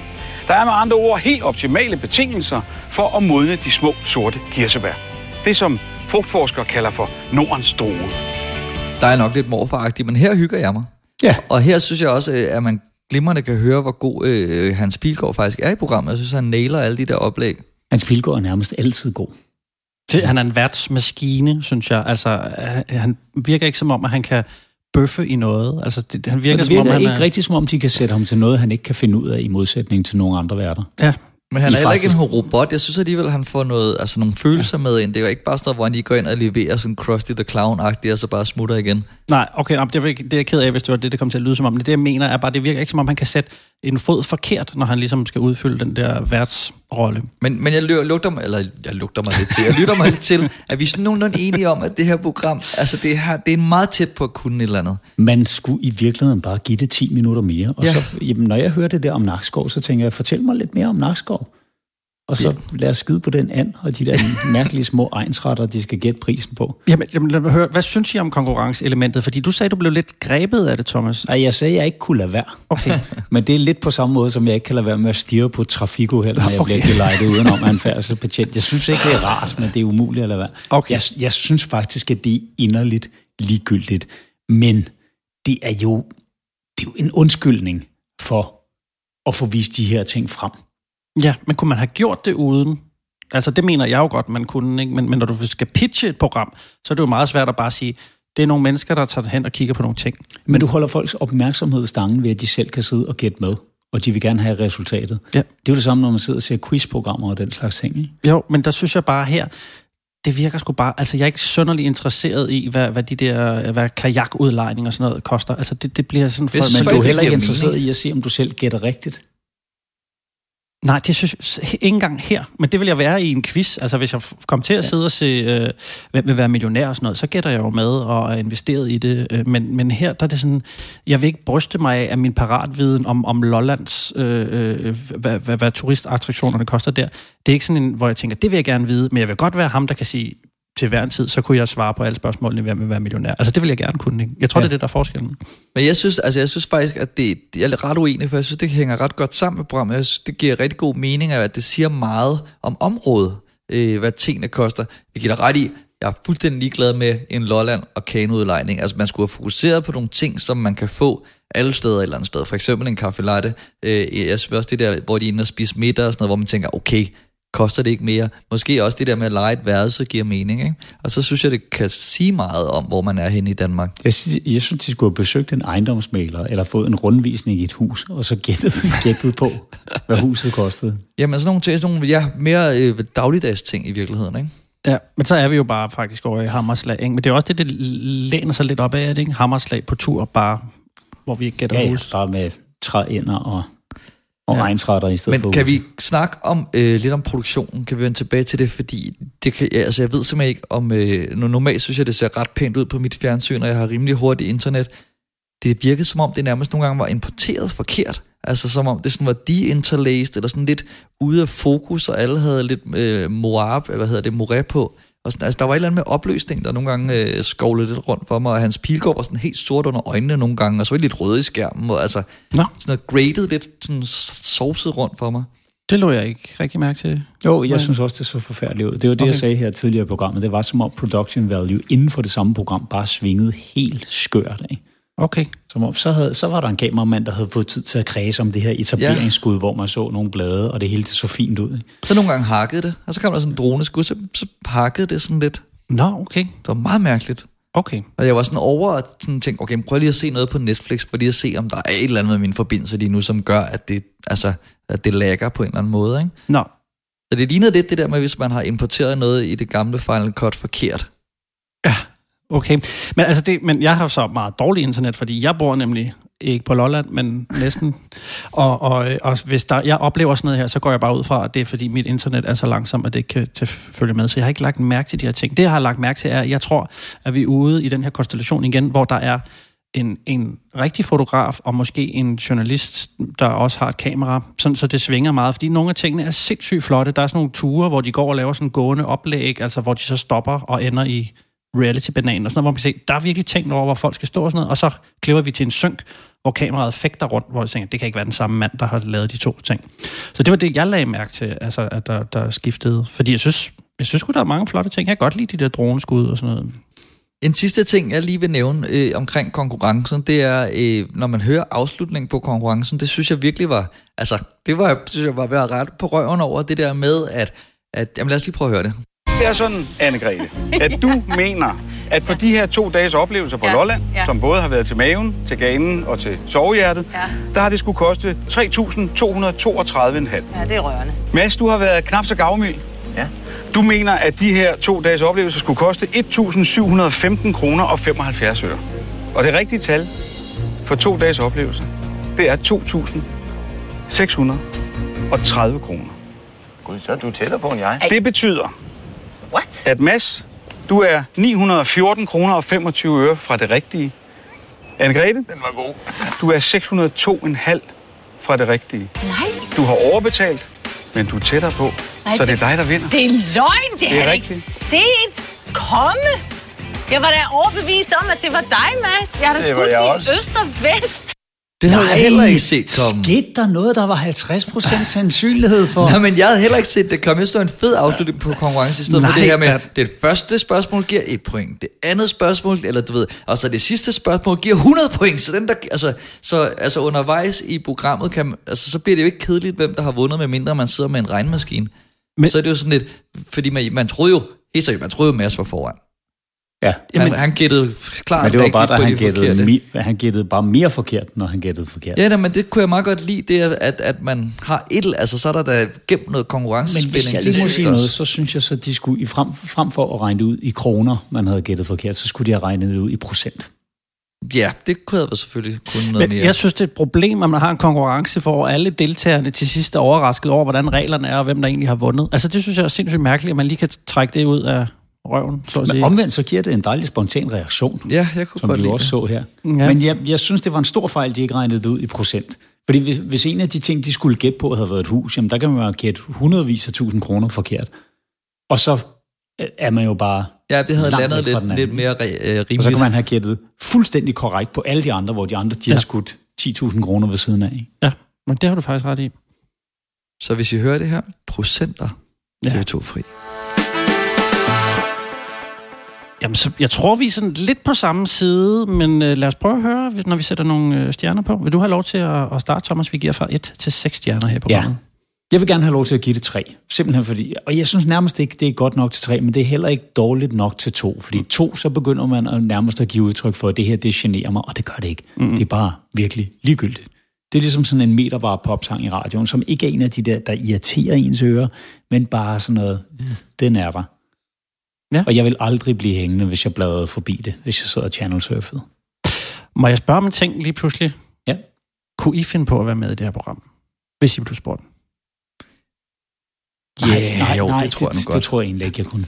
Der er med andre ord helt optimale betingelser for at modne de små sorte kirsebær. Det som frugtforskere kalder for Nordens drue. Der er nok lidt morfaragtigt, men her hygger jeg mig. Ja. Og her synes jeg også, at man glimrende kan høre, hvor god øh, Hans Pilgaard faktisk er i programmet. Jeg synes, han nailer alle de der oplæg. Hans Pilgaard er nærmest altid god. Det, han er en værtsmaskine, synes jeg. Altså, han- han virker ikke som om, at han kan bøffe i noget. Altså, det, han virker, det som om, virker han ikke er... rigtig, som om de kan sætte ham til noget, han ikke kan finde ud af, i modsætning til nogle andre værter. Ja, Men han I er heller ikke en faktisk- robot. Jeg synes alligevel, han får noget, altså nogle følelser med ind. Det er jo ikke bare sådan hvor han lige går ind og leverer sådan Krusty the Clown-agtigt, og så bare smutter igen. Nej, okay, nej, det, er, det er jeg ked af, hvis det var det, det kom til at lyde som om. Men det, jeg mener, er bare, det virker ikke som om, han kan sætte en fod forkert, når han ligesom skal udfylde den der værtsrolle. Men, men jeg lugter mig, eller jeg lugter mig lidt til, jeg lytter mig lidt til, at vi er sådan nogenlunde enige om, at det her program, altså det, her, det er meget tæt på at kunne et eller andet. Man skulle i virkeligheden bare give det 10 minutter mere. Og Ja. ja. så, jamen, når jeg hører det der om Nakskov, så tænker jeg, fortæl mig lidt mere om Nakskov. Og så lad os skide på den and, og de der mærkelige små egensretter, de skal gætte prisen på. Jamen, jamen lad mig høre, hvad synes I om konkurrenceelementet? Fordi du sagde, du blev lidt grebet af det, Thomas. Nej, jeg sagde, at jeg ikke kunne lade være. Okay. Men det er lidt på samme måde, som jeg ikke kan lade være med at stirre på Trafiko heller, når jeg Okay. bliver gelejtet udenom af en færdselsbetjent. Jeg synes ikke, det er rart, men det er umuligt at lade være. Okay. Jeg, jeg synes faktisk, at det er inderligt ligegyldigt. Men det er jo, det er jo en undskyldning for at få vist de her ting frem. Ja, men kunne man have gjort det uden? Altså, det mener jeg jo godt, man kunne, ikke? Men, men når du skal pitche et program, så er det jo meget svært at bare sige, det er nogle mennesker, der tager hen og kigger på nogle ting. Men du holder folks opmærksomhed i stangen ved, at de selv kan sidde og gætte med, og de vil gerne have resultatet. Ja. Det er jo det samme, når man sidder og ser quizprogrammer og den slags ting. Ikke? Jo, men der synes jeg bare her, det virker sgu bare... Altså, jeg er ikke sønderlig interesseret i, hvad, hvad de der hvad kajakudlejning og sådan noget koster. Altså, det, det bliver sådan... For, Men du er heller ikke interesseret i at se, om du selv gætter rigtigt. Nej, det synes jeg ikke engang her. Men det vil jeg være i en quiz. Altså, hvis jeg kom til at sidde og se, øh, hvem vil være millionær og sådan noget, så gætter jeg jo med og er investeret i det. Øh, men, men her, der er det sådan, jeg vil ikke bryste mig af, af min paratviden om, om Lollands, øh, øh, hvad, hvad, hvad turistattraktionerne koster der. Det er ikke sådan en, hvor jeg tænker, det vil jeg gerne vide, men jeg vil godt være ham, der kan sige, til hver en tid, så kunne jeg svare på alle spørgsmålene, hvem vil være millionær. Altså, det vil jeg gerne kunne. Ikke? Jeg tror, Ja. det er det, der er forskellen. Men jeg synes, altså, jeg synes faktisk, at det, jeg er ret uenig, for jeg synes, det hænger ret godt sammen med programmet. Jeg synes, det giver rigtig god mening, at det siger meget om området, øh, hvad tingene koster. Jeg giver dig ret i, jeg er fuldstændig ligeglad med en Lolland og kaneudlejning. Altså, man skulle have fokuseret på nogle ting, som man kan få alle steder et eller andet sted. For eksempel en kaffe latte. Øh, jeg synes også det der, hvor de er inde og spise middag og sådan noget, hvor man tænker, okay, koster det ikke mere? Måske også det der med at lege et værelse giver mening, ikke? Og så synes jeg, det kan sige meget om, hvor man er henne i Danmark. Jeg, jeg synes, de skulle have besøgt en ejendomsmaler, eller fået en rundvisning i et hus, og så gættet, gættet på, hvad huset kostede. Jamen sådan nogle, ting, sådan nogle ja, mere øh, dagligdags ting i virkeligheden, ikke? Ja, men så er vi jo bare faktisk over i Hammerslag, ikke? Men det er også det, det læner sig lidt op af, det ikke? Hammerslag på tur, bare hvor vi ikke gætter Ja, ja, hus. bare med træænder og, og Ja. egensretter i stedet for Men kan hus. vi snakke om øh, lidt om produktionen? Kan vi vende tilbage til det? Fordi det kan, ja, altså, jeg ved simpelthen ikke om... Øh, normalt synes jeg, det ser ret pænt ud på mit fjernsyn, og jeg har rimelig hurtigt internet. Det virkede som om, det nærmest nogle gange var importeret forkert. Altså som om det sådan var de-interlaced, eller sådan lidt ude af fokus, og alle havde lidt øh, moab, eller hvad hedder det, moré på. Og sådan, altså, der var et eller andet med opløsning, der nogle gange øh, skovlede lidt rundt for mig, og hans pilgård var sådan helt sort under øjnene nogle gange, og så var det lidt røde i skærmen, og altså Nå. sådan noget graded lidt sådan sovset rundt for mig. Det lå jeg ikke rigtig mærke til. Jo, jeg synes også, det så forfærdeligt ud. Det var det, Okay. jeg sagde her tidligere i programmet. Det var som om production value inden for det samme program bare svingede helt skørt af. Okay. Som om, så, havde, så var der en kameramand, der havde fået tid til at kredse om det her etableringsskud, ja. hvor man så nogle blade, og det hele det så fint ud. Ikke? Så nogle gange hakkede det, og så kom der sådan en droneskud, så, så hakkede det sådan lidt. Nå, okay. Det var meget mærkeligt. Okay. Og jeg var sådan over at sådan tænke, okay, prøv lige at se noget på Netflix, for lige at se, om der er et eller andet med min forbindelse lige nu, som gør, at det, altså, at det lagger på en eller anden måde. Ikke? Nå, Så det lignede lidt det der med, hvis man har importeret noget i det gamle Final Cut forkert okay. Men, altså det, men jeg har så meget dårligt internet, fordi jeg bor nemlig ikke på Lolland, men næsten. Og, og, og hvis der, jeg oplever sådan noget her, så går jeg bare ud fra, at det er fordi mit internet er så langsomt, at det ikke kan til følge med. Så jeg har ikke lagt mærke til de her ting. Det, jeg har lagt mærke til, er, at jeg tror, at vi er ude i den her konstellation igen, hvor der er en, en rigtig fotograf, og måske en journalist, der også har et kamera, sådan, så det svinger meget, fordi nogle af tingene er sindssygt flotte. Der er sådan nogle ture, hvor de går og laver sådan gående oplæg, altså hvor de så stopper og ender i reality-bananen og sådan noget, hvor man kan se, der er virkelig tænkt over, hvor folk skal stå og sådan noget, og så klipper vi til en synk, hvor kameraet fægter rundt, hvor jeg tænker, det kan ikke være den samme mand, der har lavet de to ting. Så det var det, jeg lagde mærke til, altså, at der, der skiftede. Fordi jeg synes, jeg synes der er mange flotte ting. Jeg kan godt lide de der droneskud og sådan noget. En sidste ting, jeg lige vil nævne øh, omkring konkurrencen, det er, øh, når man hører afslutningen på konkurrencen, det synes jeg virkelig var, altså, det var, synes jeg var ved at rette på røven over det der med, at, at jamen lad os lige prøve at høre det. Det er sådan, Anne-Grethe, at du mener, at for de her to dages oplevelser på Ja, ja, Lolland, ja. ja. som både har været til maven, til ganen og til sovehjertet, Ja. der har det skulle koste 3.232,5. Ja, det er rørende. Mads, du har været knap så gavmild. Ja. Du mener, at de her to dages oplevelser skulle koste 1.715 kroner og 75 øre. Og det rigtige tal for to dages oplevelser, det er 2.630 kroner. Gud, så er du tættere på end jeg. Det betyder, What? at Mads, du er 914 kroner og 25 øre fra det rigtige. Anne-Grethe, Den var god. du er 602,5 fra det rigtige. Nej, Du har overbetalt, men du er tættere på, Nej, så det er det- dig, der vinder. det er løgn. Det, det har er jeg ikke rigtigt. set komme. Jeg var da overbevist om, at det var dig, Mads. Jeg har da Det skudt var jeg i også. øst og vest. Det havde jeg heller ikke set komme. Skete der noget, der var 50% sandsynlighed for? Nej, men jeg havde heller ikke set det komme. Jeg stod en fed afslutning på konkurrence i stedet for Nej, det her med, da- det første spørgsmål giver et point, det andet spørgsmål, eller du ved, og så det sidste spørgsmål giver 100 point, så, den der, altså, så altså undervejs i programmet, kan, man- altså, så bliver det jo ikke kedeligt, hvem der har vundet, med mindre man sidder med en regnmaskine. Men, Men- så er det jo sådan lidt, fordi man, man troede jo, helt seriøst, man troede jo Mads var foran. Ja, Han, han gættede klart men det var bare, da han de gættede, mi- han gættede bare mere forkert, når han gættede forkert. Ja, da, men det kunne jeg meget godt lide, det er, at, at man har et, altså så er der da gemt noget Men konkurrencespænding hvis jeg lige må sige noget, så synes jeg, så de skulle, i frem, frem for at regne det ud i kroner, man havde gættet forkert, så skulle de have regnet det ud i procent. Ja, det kunne jeg selvfølgelig kunne noget Men mere. jeg synes, det er et problem, at man har en konkurrence, hvor alle deltagerne til sidst er overrasket over, hvordan reglerne er, og hvem der egentlig har vundet. Altså, det synes jeg er sindssygt mærkeligt, at man lige kan trække det ud af røven, så at Men sige. omvendt så giver det en dejlig spontan reaktion, Ja, jeg kunne som godt jo også det. så her. Ja. Men jeg, jeg synes, det var en stor fejl, de ikke regnede det ud i procent. Fordi hvis, hvis en af de ting, de skulle gætte på, havde været et hus, jamen der kan man jo gætte hundredvis af tusind kroner forkert. Og så øh, er man jo bare... Ja, det havde langt landet lidt, lidt mere øh, rimeligt. Og så kan man have gættet fuldstændig korrekt på alle de andre, hvor de andre de har Ja. skudt 10.000 kroner ved siden af. ikke? Ja, men det har du faktisk ret i. Så hvis I hører det her, procenter Ja. TV2 Fri. Jamen, så jeg tror, vi er sådan lidt på samme side, men øh, lad os prøve at høre, når vi sætter nogle øh, stjerner på. Vil du have lov til at, at starte, Thomas? Vi giver fra 1 til 6 stjerner her på Ja. programmet. Jeg vil gerne have lov til at give det tre. Simpelthen fordi, og jeg synes nærmest ikke, det er godt nok til tre, men det er heller ikke dårligt nok til to. Fordi to, så begynder man at nærmest at give udtryk for, at det her, det generer mig, og det gør det ikke. Mm. Det er bare virkelig ligegyldigt. Det er ligesom sådan en meterbar popsang i radioen, som ikke er en af de der, der irriterer ens ører, men bare sådan noget, "Vid, den er der. Ja. Og jeg vil aldrig blive hængende, hvis jeg bladrede forbi det, hvis jeg sidder og channel surfede. Må jeg spørge om en ting lige pludselig? Ja. Kunne I finde på at være med i det her program? Hvis I blev spurgt. Ja, jo, det tror jeg nu det, godt. Det tror jeg egentlig ikke, jeg kunne.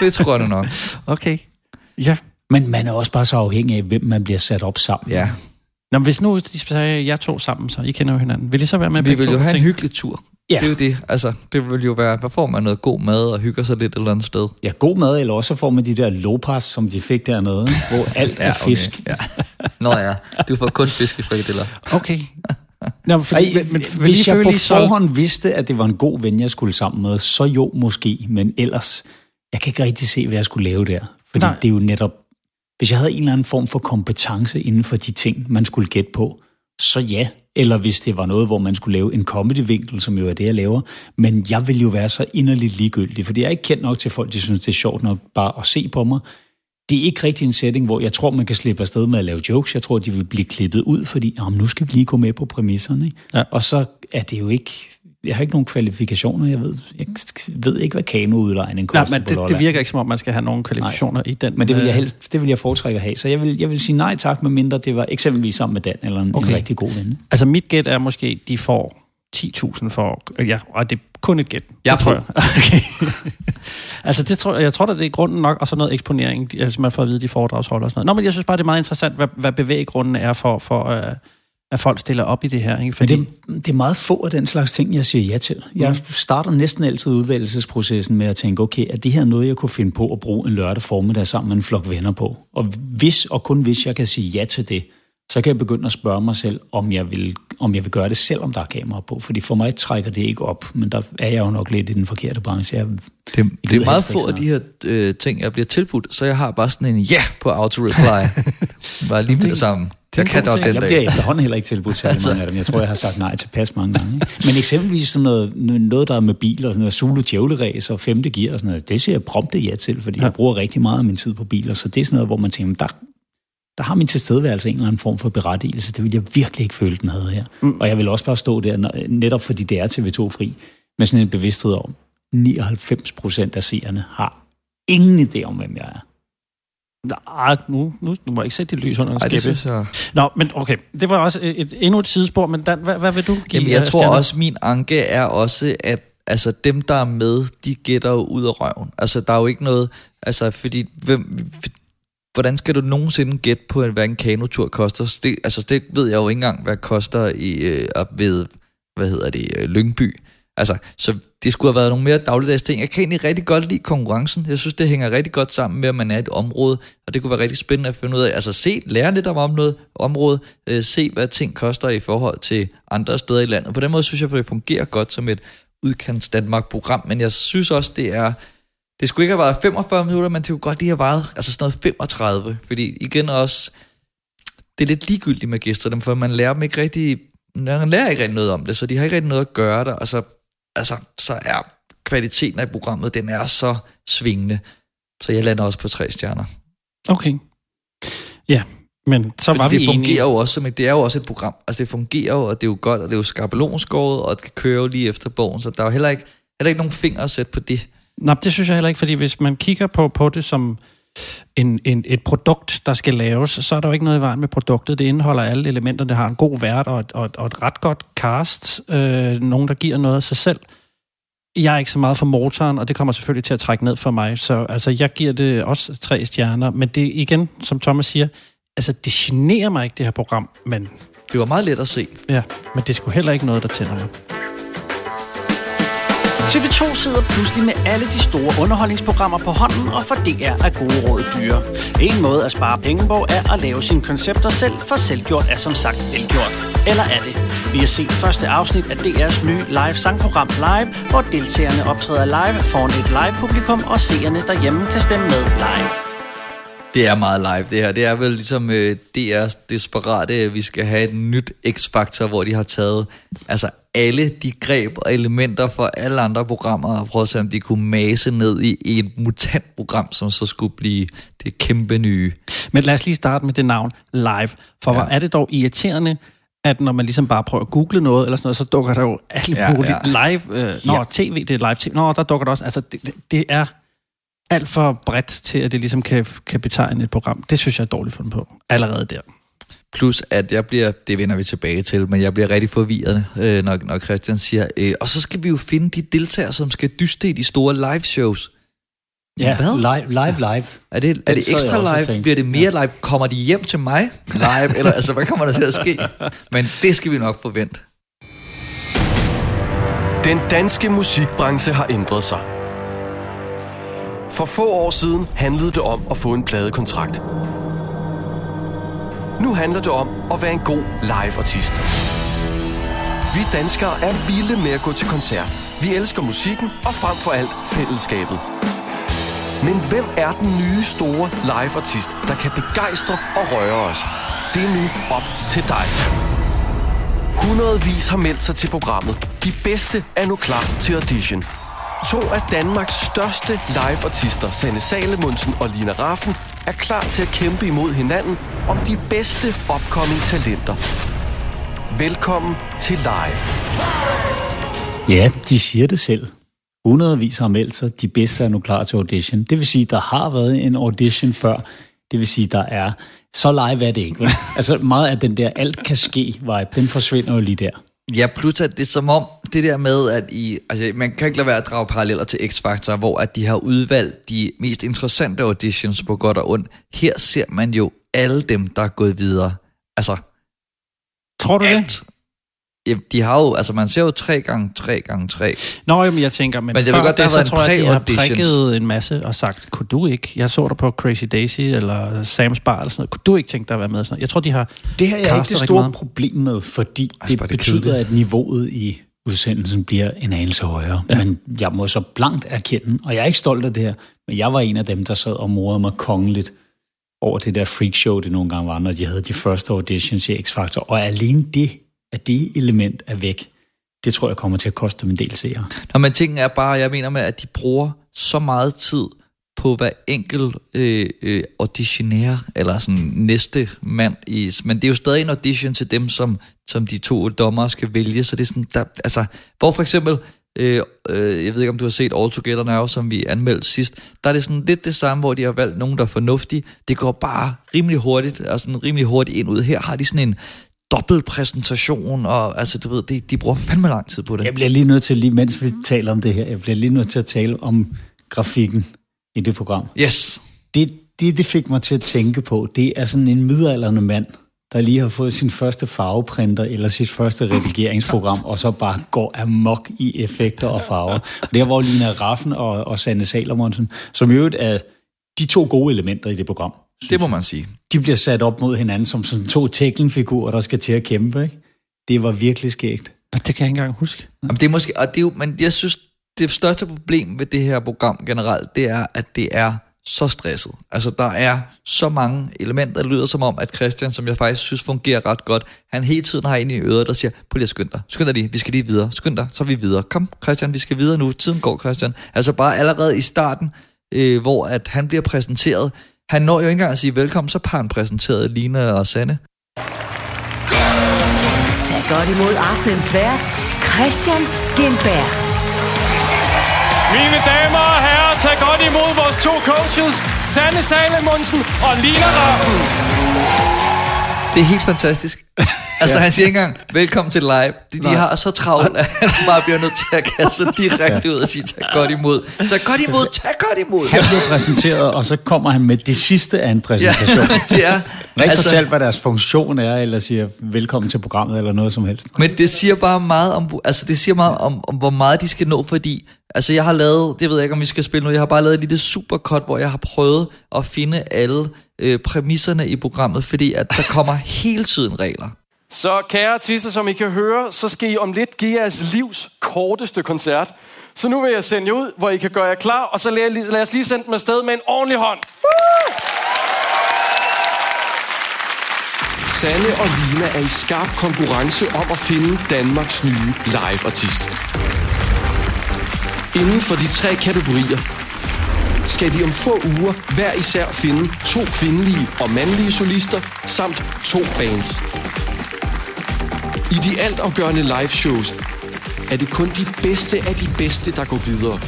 Det tror jeg nu nok. Okay. Ja. Men man er også bare så afhængig af, hvem man bliver sat op sammen. Ja. Nå, men hvis nu de sagde jer to sammen, så I kender jo hinanden. Vil I så være med Vi vil jo have en hyggelig tur. Ja. Det er jo det. Altså, det vil jo være, hvad får man noget god mad og hygger sig lidt et eller andet sted. Ja, god mad, eller også får man de der lopas, som de fik dernede, hvor alt er fisk. Ja. Nå ja, du får kun fiskefrikadeller. Okay. Nå, fordi, Ej, men, I hvis jeg på forhånd vidste, at det var en god ven, jeg skulle sammen med, så jo måske, men ellers, jeg kan ikke rigtig se, hvad jeg skulle lave der. Fordi. Nej. det er jo netop, hvis jeg havde en eller anden form for kompetence inden for de ting, man skulle gætte på, så ja. Eller hvis det var noget, hvor man skulle lave en comedy-vinkel, som jo er det, jeg laver. Men jeg vil jo være så inderligt ligegyldig, fordi jeg er ikke kendt nok til folk, de synes, det er sjovt nok bare at se på mig. Det er ikke rigtig en setting, hvor jeg tror, man kan slippe afsted med at lave jokes. Jeg tror, de vil blive klippet ud, fordi nu skal vi lige gå med på præmisserne. Ikke? Ja. Og så er det jo ikke... Jeg har ikke nogen kvalifikationer. Jeg ved, jeg ved ikke, hvad kanoudlejning Nej, koster men på det, det Lolland. virker ikke som om, man skal have nogle kvalifikationer i den. Men det vil jeg øh, helst, det vil jeg foretrække at have. Så jeg vil, jeg vil sige nej tak, med mindre det var eksempelvis sammen med Dan, eller en, okay. En rigtig god ven. Altså mit gæt er måske, de får 10.000 for... Ja, og det er kun et gæt. Jeg det tror jeg. Okay. altså det tror, jeg tror da, det er grunden nok, og så noget eksponering, altså man får at vide, de foredragsholder og sådan noget. Nå, men jeg synes bare, det er meget interessant, hvad, hvad bevæggrunden er for, for uh, at folk stiller op i det her. Ikke? Men Fordi, det, det er meget få af den slags ting, jeg siger ja til. Jeg starter næsten altid udvælgelsesprocessen med at tænke, okay, er det her noget, jeg kunne finde på at bruge en lørdag formiddag sammen med en flok venner på? Og hvis og kun hvis jeg kan sige ja til det, så kan jeg begynde at spørge mig selv, om jeg vil, om jeg vil gøre det, selvom der er kamera på. Fordi for mig trækker det ikke op, men der er jeg jo nok lidt i den forkerte branche. Jeg, Det, det er meget få af de her øh, ting, jeg bliver tilbudt, så jeg har bare sådan en ja på auto-reply. bare lige med det samme. Jeg kan ting. den jeg dag. bliver efterhånden heller ikke tilbudt særlig mange af dem. Jeg tror, jeg har sagt nej til pas mange gange. Men eksempelvis sådan noget, noget, der er med biler, sådan noget Zulu Djævleræs og femte gear og sådan noget, det siger jeg prompte ja til, fordi jeg bruger rigtig meget af min tid på biler. Så det er sådan noget, hvor man tænker, der, der har min tilstedeværelse en eller anden form for berettigelse. Det vil jeg virkelig ikke føle, den havde her. Mm. Og jeg vil også bare stå der, netop fordi det er TV2 fri, med sådan en bevidsthed om, 99 procent af seerne har ingen idé om, hvem jeg er. Nej, nu, nu, nu må jeg ikke sætte dit lys under en skæppe. synes jeg... Nå, men okay, det var også et, et, endnu et sidespor, men Dan, hvad, hvad vil du give Jamen, jeg øh, tror stjerner? også, min anke er også, at altså, dem, der er med, de gætter jo ud af røven. Altså, der er jo ikke noget... Altså, fordi... Hvem, hvordan skal du nogensinde gætte på, hvad en kanotur koster? Det, altså, det ved jeg jo ikke engang, hvad det koster i, øh, op ved, hvad hedder det, øh, Lyngby. Altså, så det skulle have været nogle mere dagligdags ting. Jeg kan egentlig rigtig godt lide konkurrencen. Jeg synes, det hænger rigtig godt sammen med, at man er i et område, og det kunne være rigtig spændende at finde ud af. Altså, se, lære lidt om noget område, øh, se, hvad ting koster i forhold til andre steder i landet. På den måde synes jeg, at det fungerer godt som et udkants Danmark-program, men jeg synes også, det er... Det skulle ikke have været 45 minutter, men det kunne godt lige have været altså sådan noget 35, fordi igen også, det er lidt ligegyldigt med gæsterne, for man lærer dem ikke rigtig, man lærer ikke rigtig noget om det, så de har ikke rigtig noget at gøre der, og så, altså, så er kvaliteten af programmet, den er så svingende. Så jeg lander også på tre stjerner. Okay. Ja, men så Fordi var vi det fungerer enige. jo også som et, det er jo også et program. Altså det fungerer jo, og det er jo godt, og det er jo skabelonskåret, og det kører jo lige efter bogen, så der er jo heller ikke, heller ikke nogen fingre at sætte på det. Nej, det synes jeg heller ikke, fordi hvis man kigger på, på det som en, en, et produkt, der skal laves, så er der jo ikke noget i vejen med produktet. Det indeholder alle elementer. Det har en god vært og et, og et, og et ret godt cast. Øh, nogen, der giver noget af sig selv. Jeg er ikke så meget for motoren, og det kommer selvfølgelig til at trække ned for mig. Så altså, jeg giver det også tre stjerner. Men det igen, som Thomas siger, altså, det generer mig ikke, det her program. Men, Det var meget let at se. ja, men det sgu heller ikke noget, der tænder mig. TV2 sidder pludselig med alle de store underholdningsprogrammer på hånden, og for DR er gode råd dyre. En måde at spare penge på er at lave sine koncepter selv, for selvgjort er som sagt velgjort. Eller er det? Vi har set første afsnit af DR's nye live sangprogram Live, hvor deltagerne optræder live foran et live-publikum, og seerne derhjemme kan stemme med live. Det er meget live, det her. Det er vel ligesom øh, DR's desperate, at vi skal have et nyt X-Factor, hvor de har taget altså alle de greb og elementer fra alle andre programmer, og prøvet at se, om de kunne mase ned i, et mutant-program, som så skulle blive det kæmpe nye. Men lad os lige starte med det navn, live. For ja. hvor er det dog irriterende, at når man ligesom bare prøver at google noget, eller sådan noget, så dukker der jo alle Ja, mulige ja. live... Øh, nå, Ja. tv, det er live tv. Nå, der dukker der også... Altså, det- det er alt for bredt til, at det ligesom kan, kan betegne et program. Det synes jeg er dårligt fundet på. Allerede der. Plus at jeg bliver, det vender vi tilbage til, men jeg bliver rigtig forvirret, øh, når, når Christian siger, øh, og så skal vi jo finde de deltagere, som skal dyste i de store live shows. Ja, Hvad? live, live, live. Er det, er det ekstra live? tænkte. Bliver det mere live? Kommer de hjem til mig live? Eller altså, hvad kommer der til at ske? Men det skal vi nok forvente. Den danske musikbranche har ændret sig. For få år siden handlede det om at få en pladekontrakt. Nu handler det om at være en god live-artist. Vi danskere er vilde med at gå til koncert. Vi elsker musikken og frem for alt fællesskabet. Men hvem er den nye store live-artist, der kan begejstre og røre os? Det er nu op til dig. Hundredvis har meldt sig til programmet. De bedste er nu klar til audition. To af Danmarks største live-artister, Sanne Salomonsen og Lina Raffen, er klar til at kæmpe imod hinanden om de bedste upcoming talenter. Velkommen til Live. Ja, de siger det selv. Hundredvis har meldt sig. De bedste er nu klar til audition. Det vil sige, der har været en audition før. Det vil sige, der er... Så live er det ikke. Altså meget af den der alt kan ske vibe, den forsvinder jo lige der. Ja, plus at det er som om, det der med, at I, altså, man kan ikke lade være at drage paralleller til X-Factor, hvor at de har udvalgt de mest interessante auditions på godt og ondt. Her ser man jo alle dem, der er gået videre. Altså, Tror du det? Ja, de har jo, altså man ser jo 3 gange 3 gange 3 Nå, jamen, jeg tænker, men, Men jeg før godt, det, så tror jeg, de har prikket en masse og sagt, kunne du ikke? Jeg så dig på Crazy Daisy eller Sam's Bar eller sådan noget. Kunne du ikke tænke dig at være med? Sådan noget? Jeg tror, de har Det her er ikke det store problem med, fordi Altså, det det betyder, kedeligt. at niveauet i udsendelsen bliver en anelse højere. Ja. Men jeg må så blankt erkende, og jeg er ikke stolt af det her, men jeg var en af dem, der sad og morede mig kongeligt over det der freakshow, det nogle gange var, når de havde de første auditions i X-Factor. Og alene det, at det element er væk, det tror jeg kommer til at koste dem en del seere. Nå, men tingen er bare, jeg mener med, at de bruger så meget tid på hver enkelt øh, øh, auditionær, eller sådan næste mand. I, men det er jo stadig en audition til dem, som, som de to dommere skal vælge, så det er sådan, der, altså, hvor for eksempel, øh, øh, jeg ved ikke, om du har set All Together Now, som vi anmeldte sidst, der er det sådan lidt det samme, hvor de har valgt nogen, der er fornuftige. Det går bare rimelig hurtigt, og sådan rimelig hurtigt ind ud. Her har de sådan en dobbelt præsentation, og altså, du ved, de, de bruger fandme lang tid på det. Jeg bliver lige nødt til, lige mens vi taler om det her, jeg bliver lige nødt til at tale om grafikken i det program. Yes. Det, det, det fik mig til at tænke på, det er sådan en midaldrende mand der lige har fået sin første farveprinter eller sit første redigeringsprogram, og så bare går amok i effekter og farver. Det var Lina Raffen og, og Sanne Salomonsen, som i øvrigt er de to gode elementer i det program. Det må man sige. De bliver sat op mod hinanden som sådan to tæklingfigurer, der skal til at kæmpe. Ikke? Det var virkelig skægt. Det kan jeg ikke engang huske. Jamen, det er måske, og det er jo, men jeg synes, det største problem ved det her program generelt, det er, at det er så stresset. Altså, der er så mange elementer, der lyder som om, at Christian, som jeg faktisk synes fungerer ret godt, han hele tiden har en i øret, der siger, prøv lige at skynde dig, skynd dig lige, vi skal lige videre, skynd dig, så er vi videre. Kom, Christian, vi skal videre nu, tiden går, Christian. Altså bare allerede i starten, øh, hvor at han bliver præsenteret, han når jo ikke engang at sige velkommen, så har han præsenteret Lina og Sanne. Tag godt imod aftenens vært, Christian Gindberg. Mine damer og herrer, tag godt imod vores to coaches, Sanne Salomonsen og Lina Raffen. Det er helt fantastisk. Altså, ja. han siger ikke engang, velkommen til live. De, de har så travlt, at han bare bliver nødt til at kaste sig direkte ud og sige, tag godt imod. Tag godt imod, tag godt imod. Han bliver præsenteret, og så kommer han med det sidste af en præsentation. Ja, det er. Har ikke altså, fortalt, hvad deres funktion er, eller siger velkommen til programmet, eller noget som helst. Men det siger bare meget om, altså det siger meget om, om hvor meget de skal nå, fordi altså jeg har lavet, det ved jeg ikke, om vi skal spille nu, jeg har bare lavet et lille supercut, hvor jeg har prøvet at finde alle øh, præmisserne i programmet, fordi at der kommer hele tiden regler. Så kære artister, som I kan høre, så skal I om lidt give jeres livs korteste koncert. Så nu vil jeg sende jer ud, hvor I kan gøre jer klar, og så lad, lad os lige sende dem afsted med en ordentlig hånd. Sanne og Lina er i skarp konkurrence om at finde Danmarks nye live-artist. Inden for de tre kategorier skal de om få uger hver især finde to kvindelige og mandlige solister samt to bands. I de altafgørende live shows er det kun de bedste af de bedste, der går videre.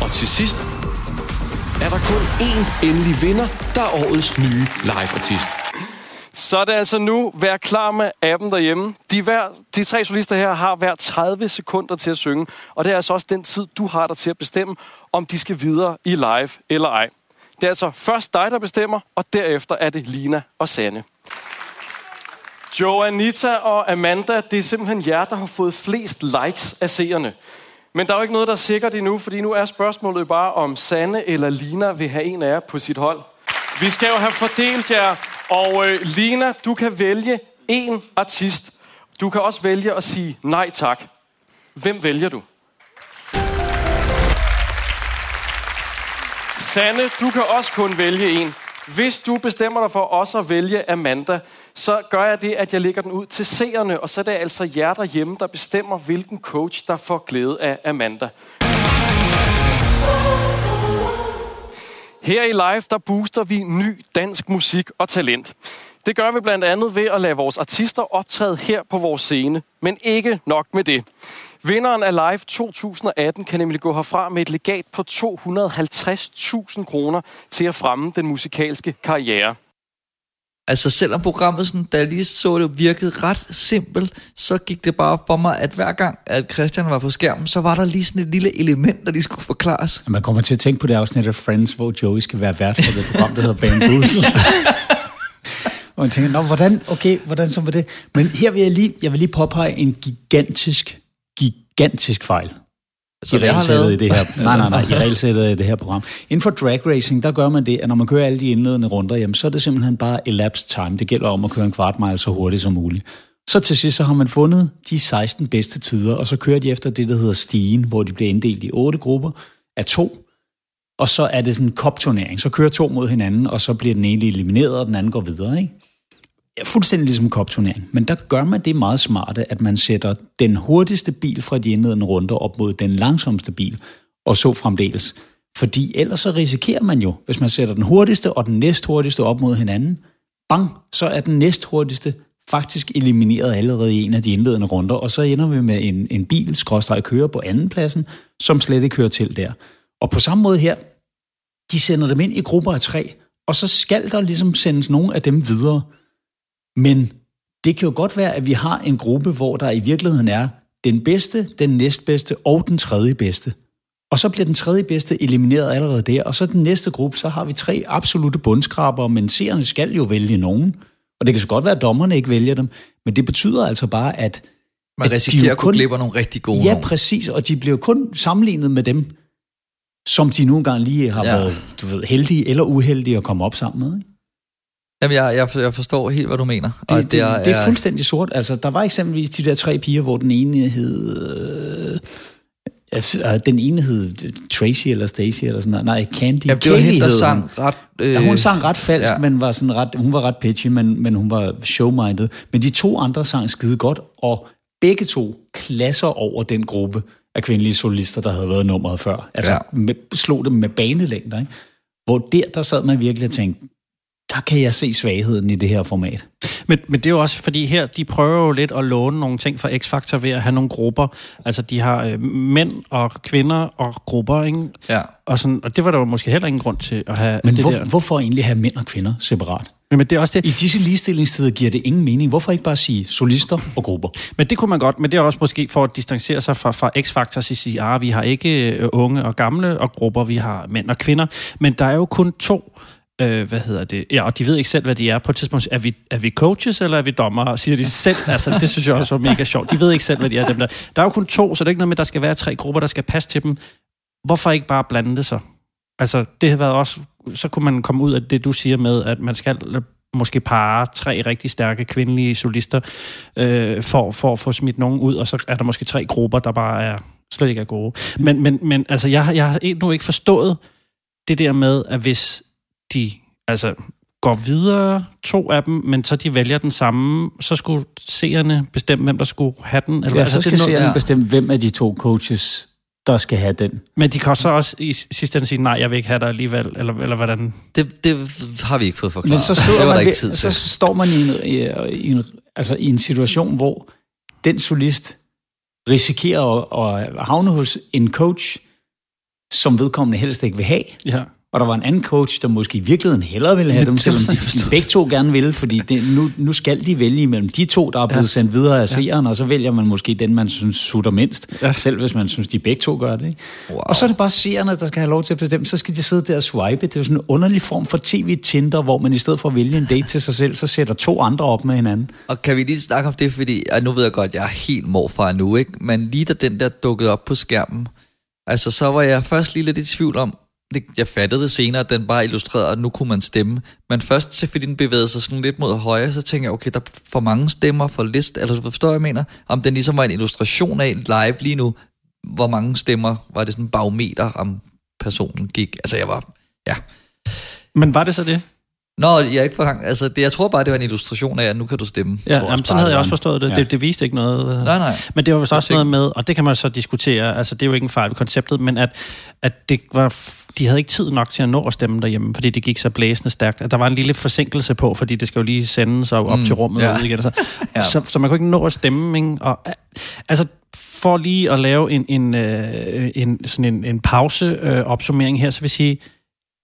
Og til sidst er der kun én endelig vinder, der er årets nye live-artist. Så er det altså nu. Vær klar med appen derhjemme. De, hver, de tre solister her har hver 30 sekunder til at synge. Og det er altså også den tid, du har der til at bestemme, om de skal videre i live eller ej. Det er altså først dig, der bestemmer, og derefter er det Lina og Sanne. Joanita og Amanda, det er simpelthen jer, der har fået flest likes af seerne. Men der er jo ikke noget, der er sikkert endnu, fordi nu er spørgsmålet bare, om Sanne eller Lina vil have en af jer på sit hold. Vi skal jo have fordelt jer, og øh, Lina, du kan vælge en artist. Du kan også vælge at sige nej tak. Hvem vælger du? Sanne, du kan også kun vælge en. Hvis du bestemmer dig for også at vælge Amanda, så gør jeg det, at jeg lægger den ud til seerne, og så er det altså jer derhjemme, der bestemmer, hvilken coach, der får glæde af Amanda. Her i Live, der booster vi ny dansk musik og talent. Det gør vi blandt andet ved at lade vores artister optræde her på vores scene. Men ikke nok med det. Vinderen af Live 2018 kan nemlig gå herfra med et legat på 250.000 kroner til at fremme den musikalske karriere. Altså selvom programmet, sådan, da jeg lige så det, virkede ret simpelt, så gik det bare for mig, at hver gang, at Christian var på skærmen, så var der lige sådan et lille element, der lige skulle forklares. Man kommer til at tænke på det afsnit af Friends, hvor Joey skal være vært for det program, der hedder Bamboozle. Og man tænker, Nå, hvordan, okay, hvordan så var det? Men her vil jeg lige, jeg vil lige påpege en gigantisk, gigantisk fejl. Så I jeg har lavet- i det her, nej, nej, nej, i regelsættet i det her program. Inden for drag racing, der gør man det, at når man kører alle de indledende runder, jamen, så er det simpelthen bare elapsed time. Det gælder om at køre en kvart mile så hurtigt som muligt. Så til sidst, så har man fundet de 16 bedste tider, og så kører de efter det, der hedder stigen, hvor de bliver inddelt i otte grupper af to, og så er det sådan en kopturnering. Så kører to mod hinanden, og så bliver den ene elimineret, og den anden går videre, ikke? Ja, fuldstændig ligesom kopturnering. Men der gør man det meget smarte, at man sætter den hurtigste bil fra de indledende runder op mod den langsomste bil, og så fremdeles. Fordi ellers så risikerer man jo, hvis man sætter den hurtigste og den næst hurtigste op mod hinanden, bang, så er den næst hurtigste faktisk elimineret allerede i en af de indledende runder, og så ender vi med en, en bil, skråstrej kører på anden pladsen, som slet ikke kører til der. Og på samme måde her, de sender dem ind i grupper af tre, og så skal der ligesom sendes nogle af dem videre. Men det kan jo godt være, at vi har en gruppe, hvor der i virkeligheden er den bedste, den næstbedste og den tredje bedste. Og så bliver den tredje bedste elimineret allerede der, og så den næste gruppe, så har vi tre absolute bundskraber, men seerne skal jo vælge nogen. Og det kan så godt være, at dommerne ikke vælger dem, men det betyder altså bare, at... Man at risikerer at gå glip nogle rigtig gode Ja, nogen. præcis, og de bliver kun sammenlignet med dem, som de nogle gange lige har ja. været du ved, heldige eller uheldige at komme op sammen med. Ikke? Jamen, jeg, jeg, jeg forstår helt, hvad du mener. Det, det, det, er, det er fuldstændig sort. Altså, der var eksempelvis de der tre piger, hvor den ene hed... Øh, altså, den ene hed Tracy eller Stacy eller sådan noget. Nej, Candy. Jamen, det var Kelly hende, der sang hun. ret... Øh, ja, hun sang ret falsk, ja. men var sådan ret, hun var ret pitchy, men, men hun var showminded. Men de to andre sang skide godt, og begge to klasser over den gruppe af kvindelige solister, der havde været nummeret før. Altså, ja. med, slog dem med banelængder. Ikke? Hvor der, der sad man virkelig og tænkte, der kan jeg se svagheden i det her format. Men, men det er jo også, fordi her, de prøver jo lidt at låne nogle ting fra X-Factor ved at have nogle grupper. Altså, de har øh, mænd og kvinder og grupper, ikke? Ja. Og, sådan, og det var der jo måske heller ingen grund til at have Men det hvor, der. hvorfor egentlig have mænd og kvinder separat? Men det er også det. I disse ligestillingstider giver det ingen mening. Hvorfor ikke bare sige solister og grupper? Men det kunne man godt, men det er også måske for at distancere sig fra, fra X-Factor, så sige, at vi har ikke øh, unge og gamle og grupper, vi har mænd og kvinder. Men der er jo kun to, øh, hvad hedder det, ja, og de ved ikke selv, hvad de er. På et tidspunkt, er vi, er vi coaches, eller er vi dommere? Siger de selv, altså det synes jeg også var mega sjovt. De ved ikke selv, hvad de er, dem der. Der er jo kun to, så det er ikke noget med, at der skal være tre grupper, der skal passe til dem. Hvorfor ikke bare blande det så? Altså, det har været også, så kunne man komme ud af det, du siger med, at man skal måske parre tre rigtig stærke kvindelige solister, øh, for, for at få smidt nogen ud, og så er der måske tre grupper, der bare er slet ikke er gode. Men, men, men altså, jeg, jeg har endnu ikke forstået det der med, at hvis de altså, går videre, to af dem, men så de vælger den samme, så skulle seerne bestemme, hvem der skulle have den. Eller, Ja, altså, så det er skal noget- seerne bestemme, hvem af de to coaches, der skal have den. Men de kan så også i sidste ende sige, nej, jeg vil ikke have dig alligevel, eller, eller hvordan? Det, det har vi ikke fået forklaret. Men så, sidder det var man ikke tid så står man i en, i, i, en, altså i en situation, hvor den solist risikerer at, at havne hos en coach, som vedkommende helst ikke vil have. Ja. Og der var en anden coach, der måske i virkeligheden hellere ville have dem, selvom de, de begge to gerne ville, fordi det, nu, nu skal de vælge imellem de to, der er blevet Ja. sendt videre af seeren, og så vælger man måske den, man synes sutter mindst, Ja. selv hvis man synes, de begge to gør det. Ikke? Wow. Og så er det bare seerne, der skal have lov til at bestemme, så skal de sidde der og swipe. Det er sådan en underlig form for tv-tinder, hvor man i stedet for at vælge en date til sig selv, så sætter to andre op med hinanden. Og kan vi lige snakke om det, fordi ja, nu ved jeg godt, jeg er helt morfar nu, ikke? Men lige da den der dukkede op på skærmen, altså så var jeg først lige lidt i tvivl om, det, jeg fattede det senere, at den bare illustrerede, at nu kunne man stemme. Men først, så fordi den bevægede sig sådan lidt mod højre, så tænkte jeg, okay, der er for mange stemmer for list. Altså, forstår jeg, hvad jeg mener? Om den ligesom var en illustration af live lige nu, hvor mange stemmer, var det sådan en barometer, om personen gik. Altså, jeg var, ja. Men var det så det? Nå, jeg er ikke for gang. Altså, det, jeg tror bare, det var en illustration af, at nu kan du stemme. Ja, jamen, sådan havde jeg også forstået det. Ja. Det. Det viste ikke noget. Nej, nej. Men det var vist også noget med, og det kan man så diskutere, altså det er jo ikke en fejl ved konceptet, men at, at det var, de havde ikke tid nok til at nå at stemme derhjemme, fordi det gik så blæsende stærkt. At der var en lille forsinkelse på, fordi det skal jo lige sendes og op Mm, til rummet ja. og ud igen. Og så, Ja. så, så man kunne ikke nå at stemme. Ikke? Og, altså for lige at lave en, en, øh, en, sådan en, en pause-opsummering øh, her, så vil jeg sige,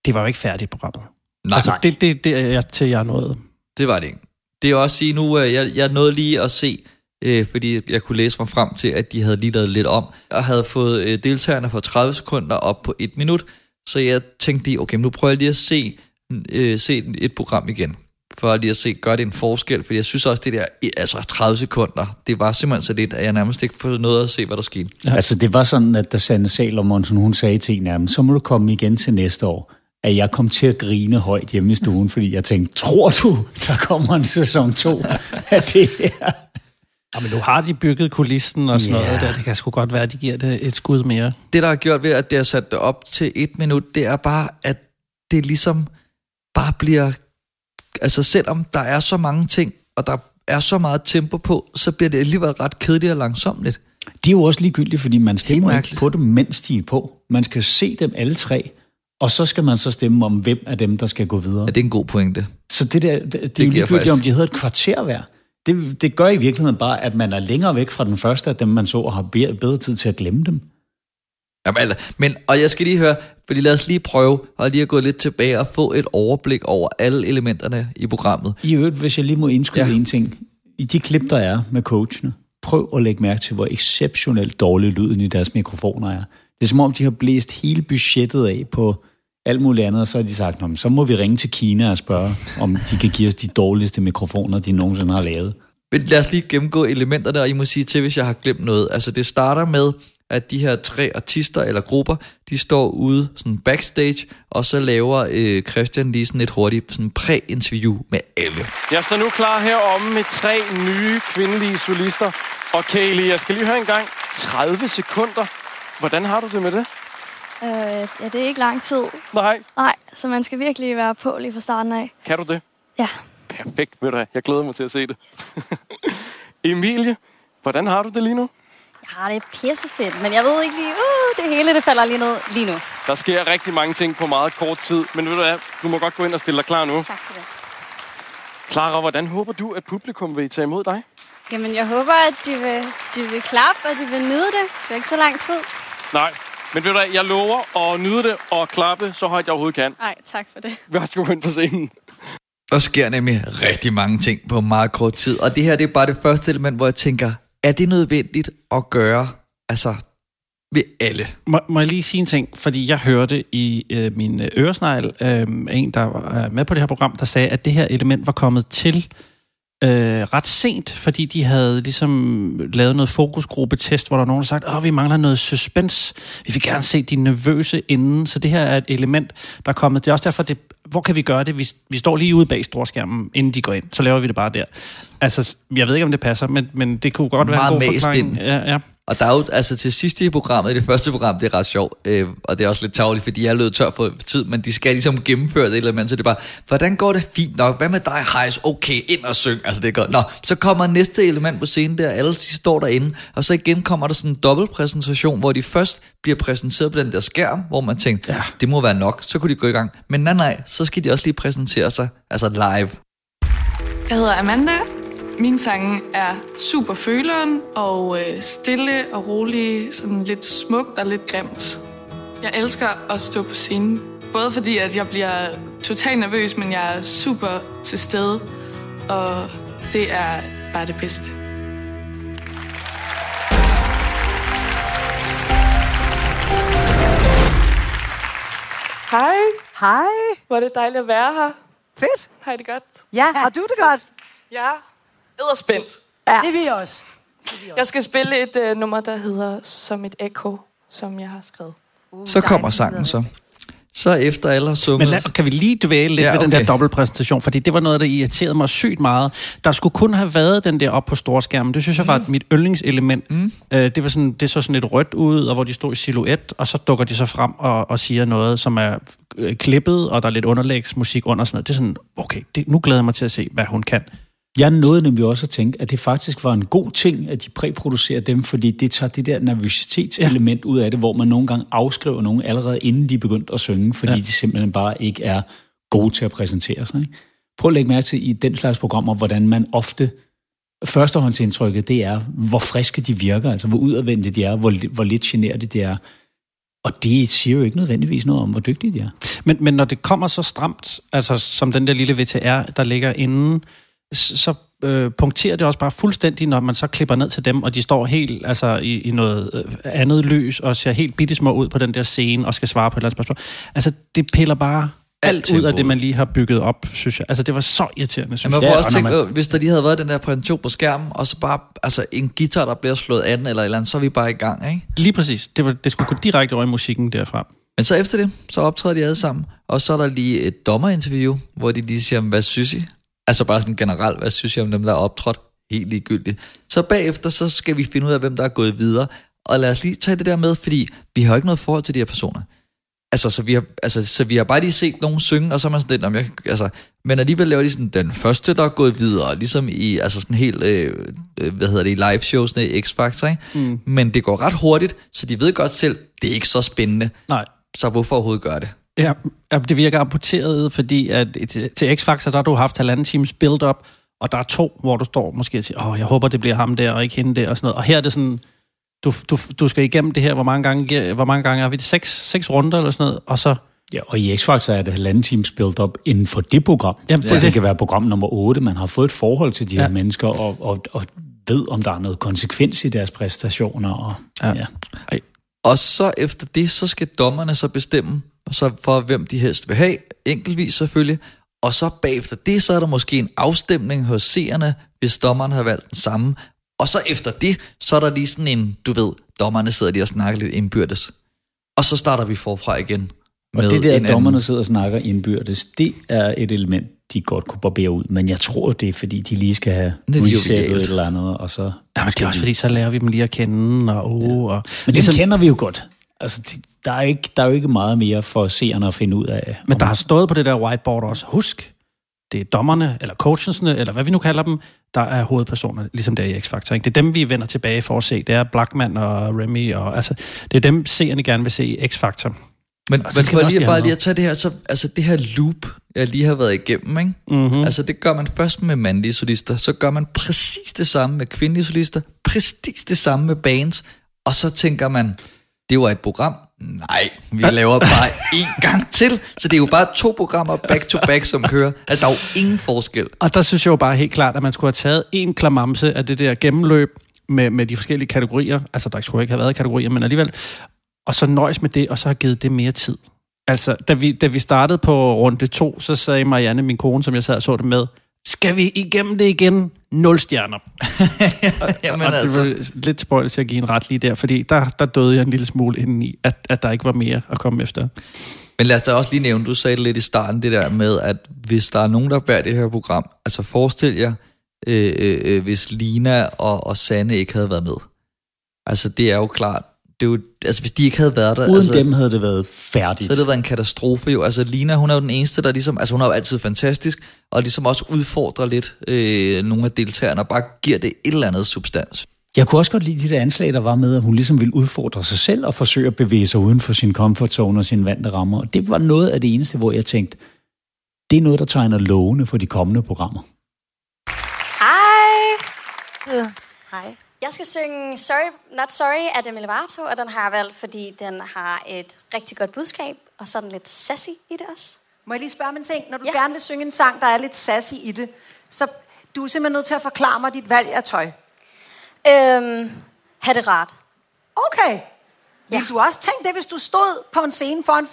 det var jo ikke færdigt programmet. Nej, altså, nej. det, det, det er jeg til, jeg nået. Det var det ikke. Det er også sige nu, øh, jeg, jeg nåede lige at se, øh, fordi jeg kunne læse mig frem til, at de havde lige lavet lidt om, og havde fået øh, deltagerne fra 30 sekunder op på et minut. Så jeg tænkte lige, okay, nu prøver jeg lige at se, øh, se et program igen, for lige at se, gør det en forskel, fordi jeg synes også, det der, altså 30 sekunder, det var simpelthen så lidt, at jeg nærmest ikke fået noget at se, hvad der skete. Ja. Altså, det var sådan, at da Sanne Salomonsen, hun sagde til en af dem, så må du komme igen til næste år. At jeg kom til at grine højt hjemme i stuen, fordi jeg tænkte, tror du, der kommer en sæson 2 af det her? Ja, men nu har de bygget kulissen og sådan Ja. noget der. Det kan sgu godt være, at de giver det et skud mere. det, der har gjort ved, at det har sat det op til et minut, det er bare, at det ligesom bare bliver... Altså selvom der er så mange ting, og der er så meget tempo på, så bliver det alligevel ret kedeligt og langsomt. De er jo også ligegyldige, fordi man stemmer ikke på dem, mens de er på. Man skal se dem alle tre, og så skal man så stemme om, hvem af dem, der skal gå videre. Ja, det er en god pointe. Så det der, det, det, det er jo ligegyldigt, faktisk- om de hedder et kvarter hver. Det, det gør i virkeligheden bare, at man er længere væk fra den første af dem, man så, og har be- bedre tid til at glemme dem. Jamen, altså, men, og jeg skal lige høre, fordi lad os lige prøve at lige at gå lidt tilbage og få et overblik over alle elementerne i programmet. I øvrigt, hvis jeg lige må indskyde ja. en ting. I de klip, der er med coachene, prøv at lægge mærke til, hvor exceptionelt dårlig lyden i deres mikrofoner er. Det er som om, de har blæst hele budgettet af på alt muligt andet, og så har de sagt, "Nå, men så må vi ringe til Kina og spørge, om de kan give os de dårligste mikrofoner, de nogensinde har lavet. Men lad os lige gennemgå elementerne, og I må sige til, hvis jeg har glemt noget. Altså det starter med, at de her tre artister eller grupper, de står ude sådan backstage, og så laver øh, Christian lige sådan et hurtigt sådan præ-interview med alle. Jeg står nu klar heromme med tre nye kvindelige solister. Og Kaylee, jeg skal lige høre en gang. 30 sekunder. Hvordan har du det med det? Øh, ja, det er ikke lang tid. Nej. Nej, så man skal virkelig være på lige fra starten af. Kan du det? Ja. Perfekt, ved du hvad. Jeg glæder mig til at se det. Emilie, hvordan har du det lige nu? Jeg har det pissefedt, men jeg ved ikke lige, uh, det hele det falder lige ned lige nu. Der sker rigtig mange ting på meget kort tid. Men ved du hvad, du må godt gå ind og stille dig klar nu. Tak for det. Clara, hvordan håber du, at publikum vil tage imod dig? Jamen, jeg håber, at de vil, de vil klappe, og de vil nyde det. Det er ikke så lang tid. Nej, men ved du hvad, jeg lover at nyde det og klappe så højt jeg overhovedet kan. Nej, tak for det. Værsgo ind på scenen. Der sker nemlig rigtig mange ting på meget kort tid, og det her det er bare det første element, hvor jeg tænker, er det nødvendigt at gøre, altså ved alle? Må, må jeg lige sige en ting? Fordi jeg hørte i øh, min øh, øresnegl øh, en, der var med på det her program, der sagde, at det her element var kommet til øh, ret sent, fordi de havde ligesom lavet noget fokusgruppetest, hvor der var nogen, der sagde, at vi mangler noget suspense. Vi vil gerne se de nervøse inden. Så det her er et element, der er kommet. Det er også derfor, det, hvor kan vi gøre det? Vi, vi står lige ude bag storskærmen, inden de går ind. Så laver vi det bare der. Altså, jeg ved ikke, om det passer, men, men det kunne godt være en god forklaring. ind. Ja, ja. Og der er jo, altså til sidst i programmet, i det første program, det er ret sjovt, øh, og det er også lidt tavligt, fordi jeg er løbet tør for tid, men de skal ligesom gennemføre det et eller andet, så det er bare, hvordan går det fint nok? Hvad med dig, Heis? Okay, ind og syng. Altså det er godt. Nå, så kommer næste element på scenen der, alle de står derinde, og så igen kommer der sådan en dobbeltpræsentation, hvor de først bliver præsenteret på den der skærm, hvor man tænker, ja. det må være nok, så kunne de gå i gang. Men nej, nej, så skal de også lige præsentere sig, altså live. Jeg hedder Amanda. Min sange er super føleren og øh, stille og rolig, sådan lidt smukt og lidt grimt. Jeg elsker at stå på scenen, både fordi at jeg bliver totalt nervøs, men jeg er super til stede, og det er bare det bedste. Hej. Hej. Hvor er det dejligt at være her. Fedt. Har I det godt? Ja, har du det godt? Ja. Edderspændt. Ja. Det er vi også. Jeg skal spille et uh, nummer, der hedder Som et ekko, som jeg har skrevet. Så kommer sangen så. Så efter alle har sunget... Men lad, kan vi lige dvæle lidt Ja, ja, ved den der okay. dobbeltpræsentation, fordi det var noget, der irriterede mig sygt meget. Der skulle kun have været den der op på storskærmen. Det synes jeg var Mm. mit yndlingselement. Mm. Øh, det, var sådan, det så sådan lidt rødt ud, og hvor de stod i silhuet, og så dukker de så frem og, og siger noget, som er øh, klippet, og der er lidt underlægsmusik under sådan noget. Det er sådan, okay, det, nu glæder jeg mig til at se, hvad hun kan. Jeg nåede nemlig også at tænke, at det faktisk var en god ting, at de præproducerer dem, fordi det tager det der nervøsitetselement ud af det, hvor man nogle gange afskriver nogen allerede inden de er begyndt at synge, fordi Ja. ja. de simpelthen bare ikke er gode til at præsentere sig. Ikke? Prøv at lægge mærke til i den slags programmer, hvordan man ofte førstehåndsindtrykket, det er, hvor friske de virker, altså hvor udadvendte de er, hvor, hvor lidt generede de er. Og det siger jo ikke nødvendigvis noget om, hvor dygtige de er. Men, men når det kommer så stramt, altså som den der lille VTR, der ligger inden, så øh, punkterer det også bare fuldstændig, når man så klipper ned til dem, og de står helt altså, i, i noget øh, andet lys, og ser helt bittesmå ud på den der scene, og skal svare på et eller andet spørgsmål. Altså, det piller bare alt ud af det, man lige har bygget op, synes jeg. Altså, det var så irriterende, Ja, synes man jeg. får også Og når tænke, man- øh, hvis der lige havde været den der præsentation på skærmen, og så bare altså, en guitar, der bliver slået an, eller et eller andet, så er vi bare i gang, ikke? Lige præcis. Det, var, det skulle gå direkte over i musikken derfra. Men så efter det, så optræder de alle sammen, og så er der lige et dommerinterview, hvor de lige siger, hvad synes I? Altså bare sådan generelt, hvad synes I om dem, der er optrådt? Helt ligegyldigt. Så bagefter, så skal vi finde ud af, hvem der er gået videre. Og lad os lige tage det der med, fordi vi har jo ikke noget forhold til de her personer. Altså, så vi har, altså, så vi har bare lige set nogen synge, og så er man sådan lidt, "Nå, men jeg, altså, men alligevel laver de sådan den første, der er gået videre, ligesom i, altså sådan helt, øh, øh, hvad hedder det, i live shows i X-Factor, ikke? Mm. Men det går ret hurtigt, så de ved godt selv, det er ikke så spændende. Nej. Så hvorfor overhovedet gøre det? Ja, ja, det virker amputeret, fordi at til, til X-Factor, der har du haft halvanden times build-up, og der er to, hvor du står måske og siger, åh, jeg håber, det bliver ham der, og ikke hende der, og sådan noget. Og her er det sådan, du, du, du skal igennem det her, hvor mange gange, hvor mange gange er vi det? Seks, seks runder eller sådan noget, og så... Ja, og i X-Factor er det halvanden times build up inden for det program. Jamen, det er det, kan være program nummer 8. Man har fået et forhold til de Ja. her mennesker, og, og, og ved, om der er noget konsekvens i deres præstationer. Og, ja. Ja. Og så efter det, så skal dommerne så bestemme, så for hvem de helst vil have, enkeltvis selvfølgelig, og så bagefter det, så er der måske en afstemning hos seerne, hvis dommeren har valgt den samme, og så efter det, så er der lige sådan en, du ved, dommerne sidder lige og snakker lidt indbyrdes, og så starter vi forfra igen. Og med det der, en at anden- dommerne sidder og snakker indbyrdes, det er et element, de godt kunne barbere ud. Men jeg tror, det er, fordi de lige skal have resettet et eller andet, og så... Ja, men det er også fordi, så lærer vi dem lige at kende, og oh, og... Men ligesom, dem kender vi jo godt. Altså, de- der er, ikke, der er jo ikke meget mere for seerne at finde ud af. Men der har stået på det der whiteboard også, husk, det er dommerne, eller coachensne, eller hvad vi nu kalder dem, der er hovedpersonerne, ligesom der i X-Factor. ikke? Det er dem, vi vender tilbage for at se. Det er Blackman og Remy, og altså, det er dem, seerne gerne vil se i X-Factor. Men, men for lige, bare lige at tage det her, så, altså det her loop, jeg lige har været igennem, ikke? Mm-hmm. Altså det gør man først med mandlige solister, så gør man præcis det samme med kvindelige solister, præcis det samme med bands, og så tænker man, det var et program. Nej, vi laver bare en gang til. Så det er jo bare to programmer back to back, som kører. Altså, der er jo ingen forskel. Og der synes jeg jo bare helt klart, at man skulle have taget en klamamse af det der gennemløb med, med de forskellige kategorier. Altså, der skulle ikke have været kategorier, men alligevel. Og så nøjes med det, og så har givet det mere tid. Altså, da vi, da vi startede på runde to, så sagde Marianne, min kone, som jeg sad og så det med, skal vi igennem det igen? Nul stjerner. Jamen, og altså. det var lidt spøjt til at give en ret lige der, fordi der, der døde jeg en lille smule inden i, at, at der ikke var mere at komme efter. Men lad os da også lige nævne, du sagde det lidt i starten, det der med, at hvis der er nogen, der bærer det her program, altså forestil jer, øh, øh, øh, hvis Lina og, og Sanne ikke havde været med. Altså det er jo klart, det er jo, altså hvis de ikke havde været der... Uden altså, dem havde det været færdigt. Så havde det været en katastrofe jo. Altså Lina, hun er jo den eneste, der ligesom, altså hun er jo altid fantastisk, og ligesom også udfordrer lidt øh, nogle af deltagerne, og bare giver det et eller andet substans. Jeg kunne også godt lide de der anslag, der var med, at hun ligesom ville udfordre sig selv og forsøge at bevæge sig uden for sin comfort zone og sine vante rammer. Og det var noget af det eneste, hvor jeg tænkte, det er noget, der tegner lovende for de kommende programmer. Hej. Hej. Jeg skal synge Sorry Not Sorry af Demi Lovato, og den har jeg valgt, fordi den har et rigtig godt budskab, og så den lidt sassy i det også. Må jeg lige spørge om en ting? Når du ja. gerne vil synge en sang, der er lidt sassy i det, så du er simpelthen nødt til at forklare mig dit valg af tøj. Øhm, ha' det rart. Okay. Ja. Vil du også tænke det, hvis du stod på en scene foran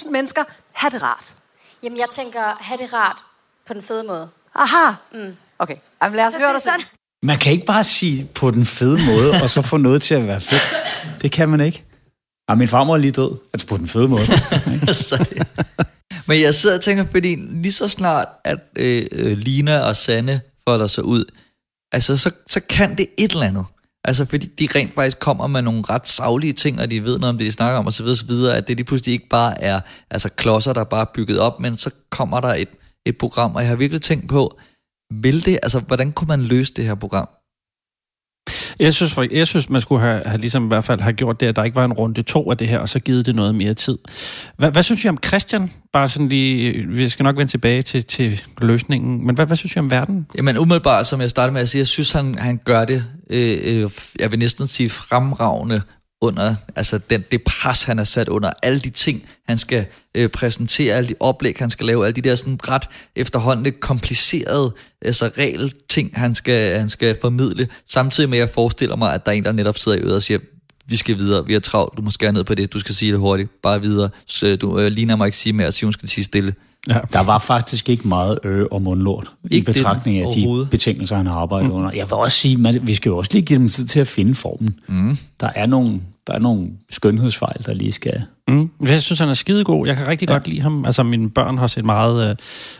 5.000 mennesker? Ha' det rart. Jamen, jeg tænker, ha' det rart på den fede måde. Aha. Mm. Okay, Jamen, lad os høre dig sådan. Man kan ikke bare sige på den fede måde, og så få noget til at være fedt. Det kan man ikke. Ja, min farmor er lige død. Altså på den fede måde. Men jeg sidder og tænker, fordi lige så snart, at øh, Lina og Sanne folder sig ud, altså så, så kan det et eller andet. Altså fordi de rent faktisk kommer med nogle ret savlige ting, og de ved noget om det, de snakker om osv. videre, At det lige pludselig ikke bare er altså klodser, der bare bygget op, men så kommer der et, et program, og jeg har virkelig tænkt på, vil det, altså hvordan kunne man løse det her program? Jeg synes, for, jeg synes man skulle have, have ligesom i hvert fald have gjort det, at der ikke var en runde to af det her, og så givet det noget mere tid. Hvad, hvad synes I om Christian? Bare sådan lige, vi skal nok vende tilbage til, til løsningen, men hvad, hvad synes I om verden? Jamen umiddelbart, som jeg startede med at sige, jeg synes, han, han gør det, øh, øh, jeg vil næsten sige fremragende under, altså den, det pres, han er sat under, alle de ting, han skal øh, præsentere, alle de oplæg, han skal lave, alle de der sådan ret efterhånden lidt komplicerede altså regelting, han skal, han skal formidle, samtidig med, at jeg forestiller mig, at der er en, der netop sidder i øret og siger, vi skal videre, vi er travlt, du må skære ned på det, du skal sige det hurtigt, bare videre, så øh, du, øh, Lina mig ikke sige mere, og sige, hun skal sige stille. Ja. Der var faktisk ikke meget øh og mundlort i Ikke det betragtning af de betingelser, han har arbejdet mm. under. Jeg vil også sige, at vi skal jo også lige give dem tid til at finde formen. Mm. Der, er nogle, der er nogle skønhedsfejl, der lige skal... Mm. Jeg synes, han er skidegod. Jeg kan rigtig ja. godt lide ham. Altså, mine børn har set meget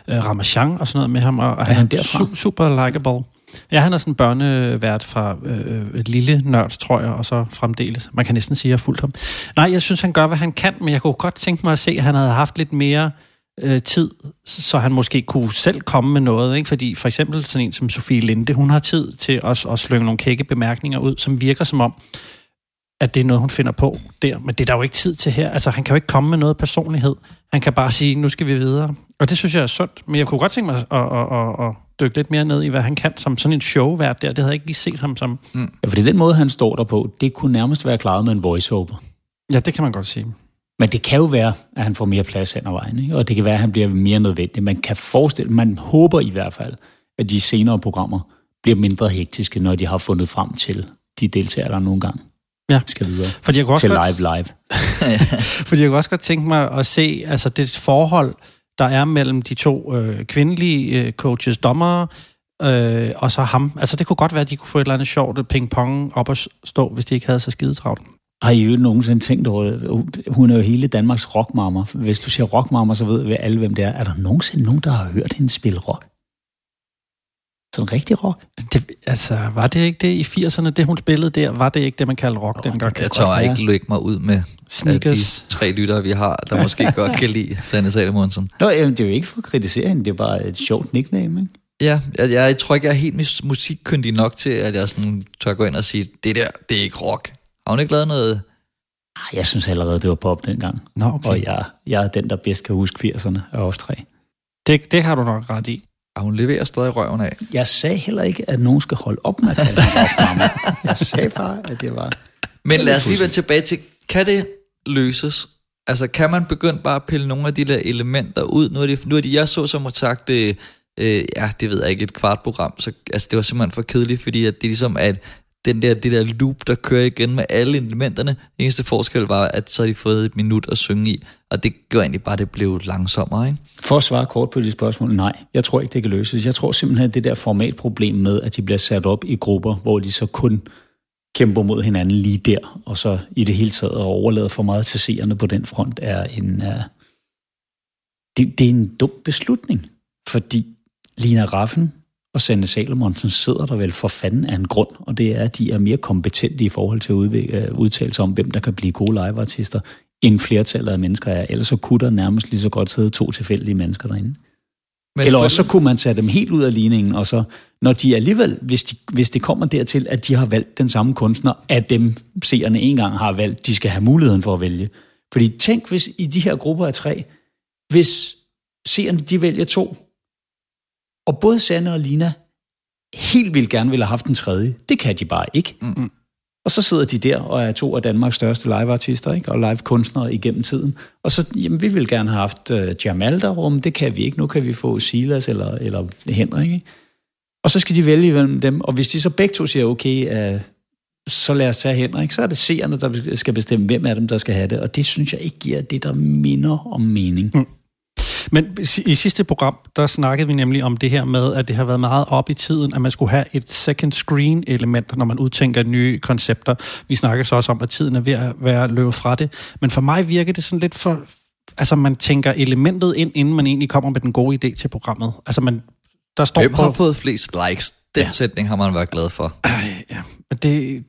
øh, øh, Ramachan og sådan noget med ham, og, og han han er su- super likeable. Ja, han er sådan en børnevært fra øh, et lille nørd, tror jeg, og så fremdeles. Man kan næsten sige, at jeg har fulgt ham. Nej, jeg synes, han gør, hvad han kan, men jeg kunne godt tænke mig at se, at han havde haft lidt mere øh, tid, så han måske kunne selv komme med noget. Ikke? Fordi for eksempel sådan en som Sofie Linde, hun har tid til os at slynge nogle kække bemærkninger ud, som virker som om, at det er noget, hun finder på der. Men det er der jo ikke tid til her. Altså, han kan jo ikke komme med noget personlighed. Han kan bare sige, nu skal vi videre. Og det synes jeg er sundt. Men jeg kunne godt tænke mig at, at, at, at dykke lidt mere ned i, hvad han kan som sådan en showvært der. Det havde jeg ikke lige set ham som. Mm. Ja, fordi den måde, han står der på, det kunne nærmest være klaret med en voiceover. Ja, det kan man godt sige. Men det kan jo være, at han får mere plads hen ad vejen, ikke? og det kan være, at han bliver mere nødvendig. Man kan forestille, man håber i hvert fald, at de senere programmer bliver mindre hektiske, når de har fundet frem til de deltagere, der nogle gange ja. skal videre Fordi jeg kunne også til godt- live live. Fordi jeg kunne også godt tænke mig at se altså det forhold, der er mellem de to øh, kvindelige øh, coaches, dommere, øh, og så ham. Altså det kunne godt være, at de kunne få et eller andet sjovt ping-pong op at stå, hvis de ikke havde så skide travlt. Har I jo nogensinde tænkt over det? Hun er jo hele Danmarks rockmammer. Hvis du siger rockmammer, så ved vi alle, hvem det er. Er der nogensinde nogen, der har hørt hende spille rock? Sådan rigtig rock? Det, altså, var det ikke det i 80'erne, det hun spillede der? Var det ikke det, man kaldte rock oh, dengang? Jeg tør ikke lægge mig ud med Sneakers. de tre lyttere, vi har, der måske godt kan lide Sanne Salomonsen. Nå, jamen, det er jo ikke for at kritisere hende, det er bare et sjovt nickname, ikke? Ja, jeg, jeg tror ikke, jeg er helt musikkyndig nok til, at jeg sådan tør gå ind og sige, det der, det er ikke rock. Har hun ikke lavet noget? Ah, jeg synes allerede, det var pop dengang. Nå, okay. Og jeg, jeg er den, der bedst kan huske 80'erne af os tre. Det, det har du nok ret i. Og hun leverer stadig røven af. Jeg sagde heller ikke, at nogen skal holde op med at kalde mig Jeg sagde bare, at det var... Men lad os lige vende tilbage til, kan det løses? Altså, kan man begynde bare at pille nogle af de der elementer ud? Nu er det, nu er det jeg så som sagt, det, øh, ja, det ved jeg ikke, et kvart program, så altså, det var simpelthen for kedeligt, fordi at det ligesom er et, den der, det der loop, der kører igen med alle elementerne. Den Eneste forskel var, at så har de fået et minut at synge i, og det gør egentlig bare, at det blev langsommere. Ikke? For at svare kort på dit spørgsmål, nej. Jeg tror ikke, det kan løses. Jeg tror simpelthen, at det der formatproblem med, at de bliver sat op i grupper, hvor de så kun kæmper mod hinanden lige der, og så i det hele taget overlader for meget til seerne på den front, er en... Uh, det, det er en dum beslutning, fordi Lina Raffen og Sanne Salomonsen sidder der vel for fanden af en grund, og det er, at de er mere kompetente i forhold til at udtale sig om, hvem der kan blive gode liveartister, end flertallet af mennesker er. Ellers så kunne der nærmest lige så godt sidde to tilfældige mennesker derinde. Men Eller også så kunne man tage dem helt ud af ligningen, og så, når de alligevel, hvis, de, hvis det kommer dertil, at de har valgt den samme kunstner, at dem seerne en gang har valgt, de skal have muligheden for at vælge. Fordi tænk, hvis i de her grupper af tre, hvis seerne de vælger to, og både Sanne og Lina helt vildt gerne ville have haft en tredje. Det kan de bare ikke. Mm. Og så sidder de der og er to af Danmarks største liveartister, ikke? og live-kunstnere igennem tiden. Og så, jamen, vi vil gerne have haft uh, Jamal derom, det kan vi ikke. Nu kan vi få Silas eller, eller Henrik. Ikke? Og så skal de vælge mellem dem, og hvis de så begge to siger, okay, uh, så lad os tage Henrik, så er det seerne, der skal bestemme, hvem af dem, der skal have det. Og det synes jeg ikke giver det, der minder om mening. Mm. Men i sidste program, der snakkede vi nemlig om det her med, at det har været meget op i tiden, at man skulle have et second screen element, når man udtænker nye koncepter. Vi snakker så også om, at tiden er ved at være løbet fra det. Men for mig virker det sådan lidt for... Altså, man tænker elementet ind, inden man egentlig kommer med den gode idé til programmet. Altså, man, der står Hvem på... har fået flest likes? Den ja. sætning har man været glad for. Ej, ja. Det,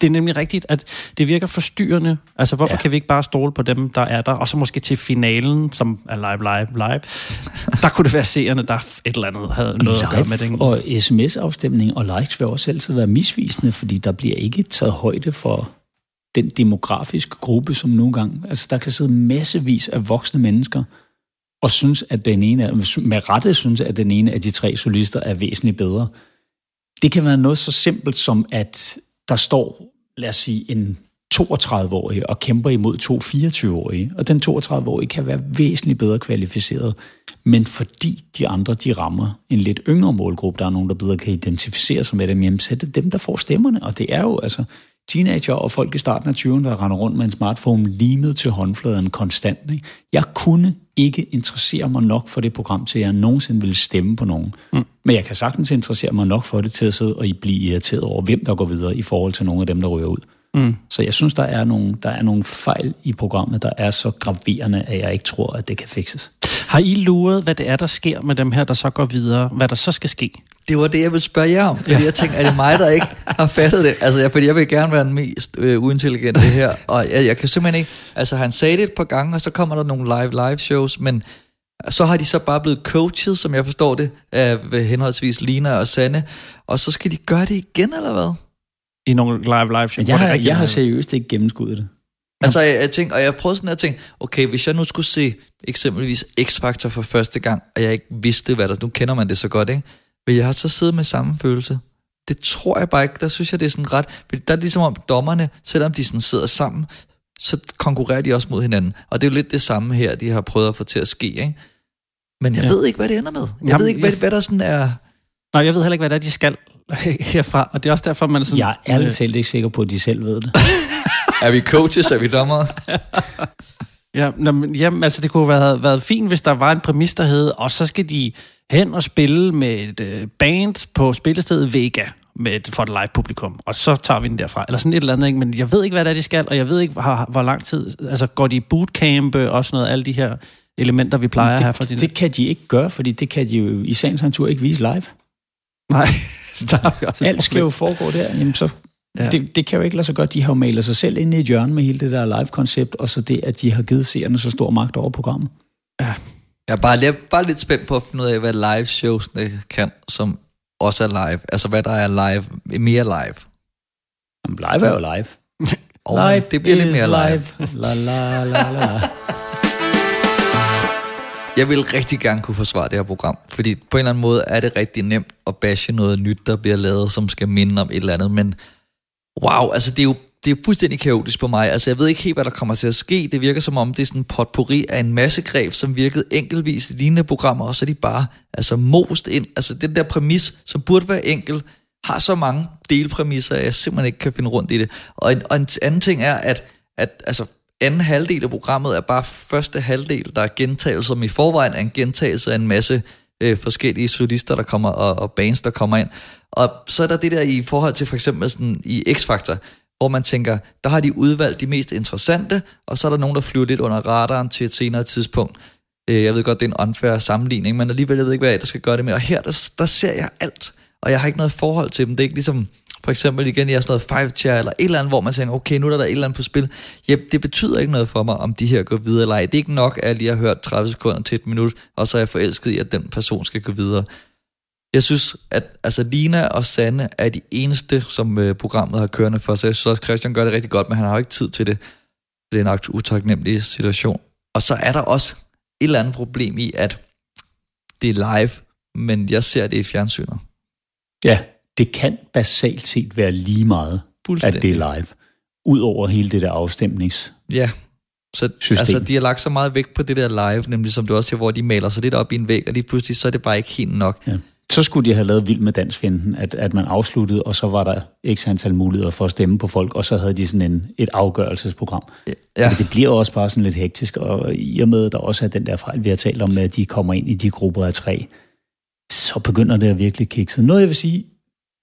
det er nemlig rigtigt, at det virker forstyrrende. Altså, hvorfor ja. kan vi ikke bare stole på dem, der er der? Og så måske til finalen, som er live, live, live. Der kunne det være seerne, der et eller andet havde noget live at gøre med det. Og sms-afstemning og likes vil også altid være misvisende, fordi der bliver ikke taget højde for den demografiske gruppe, som nogle gange... Altså, der kan sidde massevis af voksne mennesker, og synes, at den ene, med rette synes, at den ene af de tre solister er væsentligt bedre. Det kan være noget så simpelt som, at der står lad os sige, en 32-årig og kæmper imod to 24-årige, og den 32-årige kan være væsentligt bedre kvalificeret, men fordi de andre, de rammer en lidt yngre målgruppe, der er nogen, der bedre kan identificere sig med dem, jamen så er det dem, der får stemmerne, og det er jo altså teenager og folk i starten af 20'erne, der render rundt med en smartphone limet til håndfladen konstant. Ikke? Jeg kunne ikke interessere mig nok for det program, til at jeg nogensinde ville stemme på nogen. Mm. Men jeg kan sagtens interessere mig nok for det til at sidde og blive irriteret over, hvem der går videre i forhold til nogle af dem, der ryger ud. Mm. Så jeg synes, der er, nogle, der er nogle fejl i programmet, der er så graverende, at jeg ikke tror, at det kan fikses. Har I luret, hvad det er, der sker med dem her, der så går videre? Hvad der så skal ske? Det var det, jeg ville spørge jer om, fordi ja. jeg tænkte, er det mig, der ikke har fattet det? Altså, jeg, fordi jeg vil gerne være den mest øh, uintelligente her, og jeg, jeg kan simpelthen ikke... Altså, han sagde det et par gange, og så kommer der nogle live-live shows, men så har de så bare blevet coachet, som jeg forstår det, af henholdsvis Lina og Sanne, og så skal de gøre det igen, eller hvad? I nogle live-live shows? Jeg, har, jeg har seriøst ikke gennemskuddet det. Altså, jeg, jeg tænkte, og jeg prøvede sådan at tænke, okay, hvis jeg nu skulle se eksempelvis X-Factor for første gang, og jeg ikke vidste, hvad der... Nu kender man det så godt, ikke? Vil jeg så sidde med samme følelse? Det tror jeg bare ikke. Der synes jeg, det er sådan ret... Der er ligesom om dommerne, selvom de sådan sidder sammen, så konkurrerer de også mod hinanden. Og det er jo lidt det samme her, de har prøvet at få til at ske, ikke? Men jeg ja. ved ikke, hvad det ender med. Jeg Jamen, ved ikke, hvad, jeg... hvad der sådan er... Nej, jeg ved heller ikke, hvad det er, de skal herfra. Og det er også derfor, man er sådan... Jeg er ærligt talt ikke sikker på, at de selv ved det. er vi coaches? Er vi dommere? Ja, nå, men, jamen, altså det kunne have været, været fint, hvis der var en præmis, der hed, og så skal de hen og spille med et øh, band på spillestedet Vega med et, for et live publikum, og så tager vi den derfra. Eller sådan et eller andet, ikke? men jeg ved ikke, hvad det er, de skal, og jeg ved ikke, hvor, hvor lang tid, altså går de i bootcamp og sådan noget, alle de her elementer, vi plejer det, at have for de det kan de ikke gøre, fordi det kan de jo i sagens natur ikke vise live. Nej, der er vi også Alt skal jo foregå der. Jamen, så, Ja. det, det kan jo ikke lade sig godt. De har jo malet sig selv ind i et hjørne med hele det der live-koncept, og så det, at de har givet seerne så stor magt over programmet. Ja. Jeg er bare, jeg er bare lidt spændt på at finde ud af, hvad live shows kan, som også er live. Altså, hvad der er live, mere live. Jamen, live er jo live. Og live det bliver lidt mere live. La, la, la, la. Jeg vil rigtig gerne kunne forsvare det her program, fordi på en eller anden måde er det rigtig nemt at bashe noget nyt, der bliver lavet, som skal minde om et eller andet, men wow, altså det er jo det er fuldstændig kaotisk på mig. Altså jeg ved ikke helt, hvad der kommer til at ske. Det virker som om, det er sådan en potpourri af en masse greb, som virkede enkeltvis i lignende programmer, og så er de bare altså, most ind. Altså den der præmis, som burde være enkel, har så mange delpræmisser, at jeg simpelthen ikke kan finde rundt i det. Og en, og en anden ting er, at, at altså, anden halvdel af programmet er bare første halvdel, der er gentagelser, som i forvejen er en gentagelse af en masse øh, forskellige solister, der kommer, og, og bands, der kommer ind. Og så er der det der i forhold til for eksempel sådan i X-Factor, hvor man tænker, der har de udvalgt de mest interessante, og så er der nogen, der flyver lidt under radaren til et senere tidspunkt. Øh, jeg ved godt, det er en unfair sammenligning, men alligevel jeg ved ikke, hvad der skal gøre det med. Og her, der, der ser jeg alt, og jeg har ikke noget forhold til dem. Det er ikke ligesom, for eksempel igen, jeg har sådan noget five chair, eller et eller andet, hvor man tænker, okay, nu er der, der et eller andet på spil. Jep, det betyder ikke noget for mig, om de her går videre eller ej. Det er ikke nok, at jeg lige har hørt 30 sekunder til et minut, og så er jeg forelsket i, at den person skal gå videre. Jeg synes, at altså, Lina og Sanne er de eneste, som øh, programmet har kørende for sig. Jeg synes også, Christian gør det rigtig godt, men han har jo ikke tid til det. Det er en utaknemmelig situation. Og så er der også et eller andet problem i, at det er live, men jeg ser det i fjernsynet. Ja, det kan basalt set være lige meget, at det er live. Udover hele det der afstemnings. Ja, så System. altså, de har lagt så meget vægt på det der live, nemlig som du også siger, hvor de maler sig lidt op i en væg, og lige pludselig så er det bare ikke helt nok. Ja. Så skulle de have lavet vild med dansfinden, at, at man afsluttede, og så var der ikke antal muligheder for at stemme på folk, og så havde de sådan en, et afgørelsesprogram. Ja. Men det bliver også bare sådan lidt hektisk, og i og med, at der også er den der fejl, vi har talt om, med, at de kommer ind i de grupper af tre, så begynder det at virkelig kikse. Noget jeg vil sige,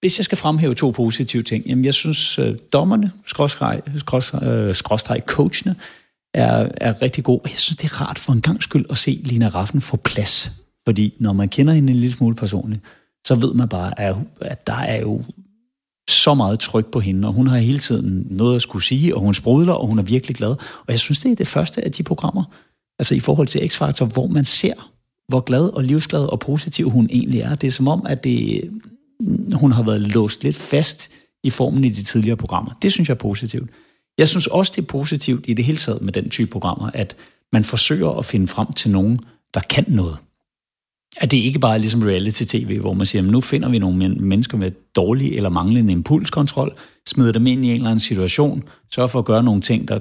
hvis jeg skal fremhæve to positive ting, jamen jeg synes, øh, dommerne, skråstreg, skråstreg, øh, skråstreg coachene, er, er rigtig gode. Og jeg synes, det er rart for en gang skyld at se Lina Raffen få plads. Fordi når man kender hende en lille smule personligt, så ved man bare, at, at der er jo så meget tryk på hende, og hun har hele tiden noget at skulle sige, og hun sprudler, og hun er virkelig glad. Og jeg synes, det er det første af de programmer, altså i forhold til X-Factor, hvor man ser, hvor glad og livsglad og positiv hun egentlig er. Det er som om, at det, hun har været låst lidt fast i formen i de tidligere programmer. Det synes jeg er positivt. Jeg synes også, det er positivt i det hele taget med den type programmer, at man forsøger at finde frem til nogen, der kan noget. At det ikke bare er ligesom reality-tv, hvor man siger, nu finder vi nogle mennesker med dårlig eller manglende impulskontrol, smider dem ind i en eller anden situation, sørger for at gøre nogle ting, der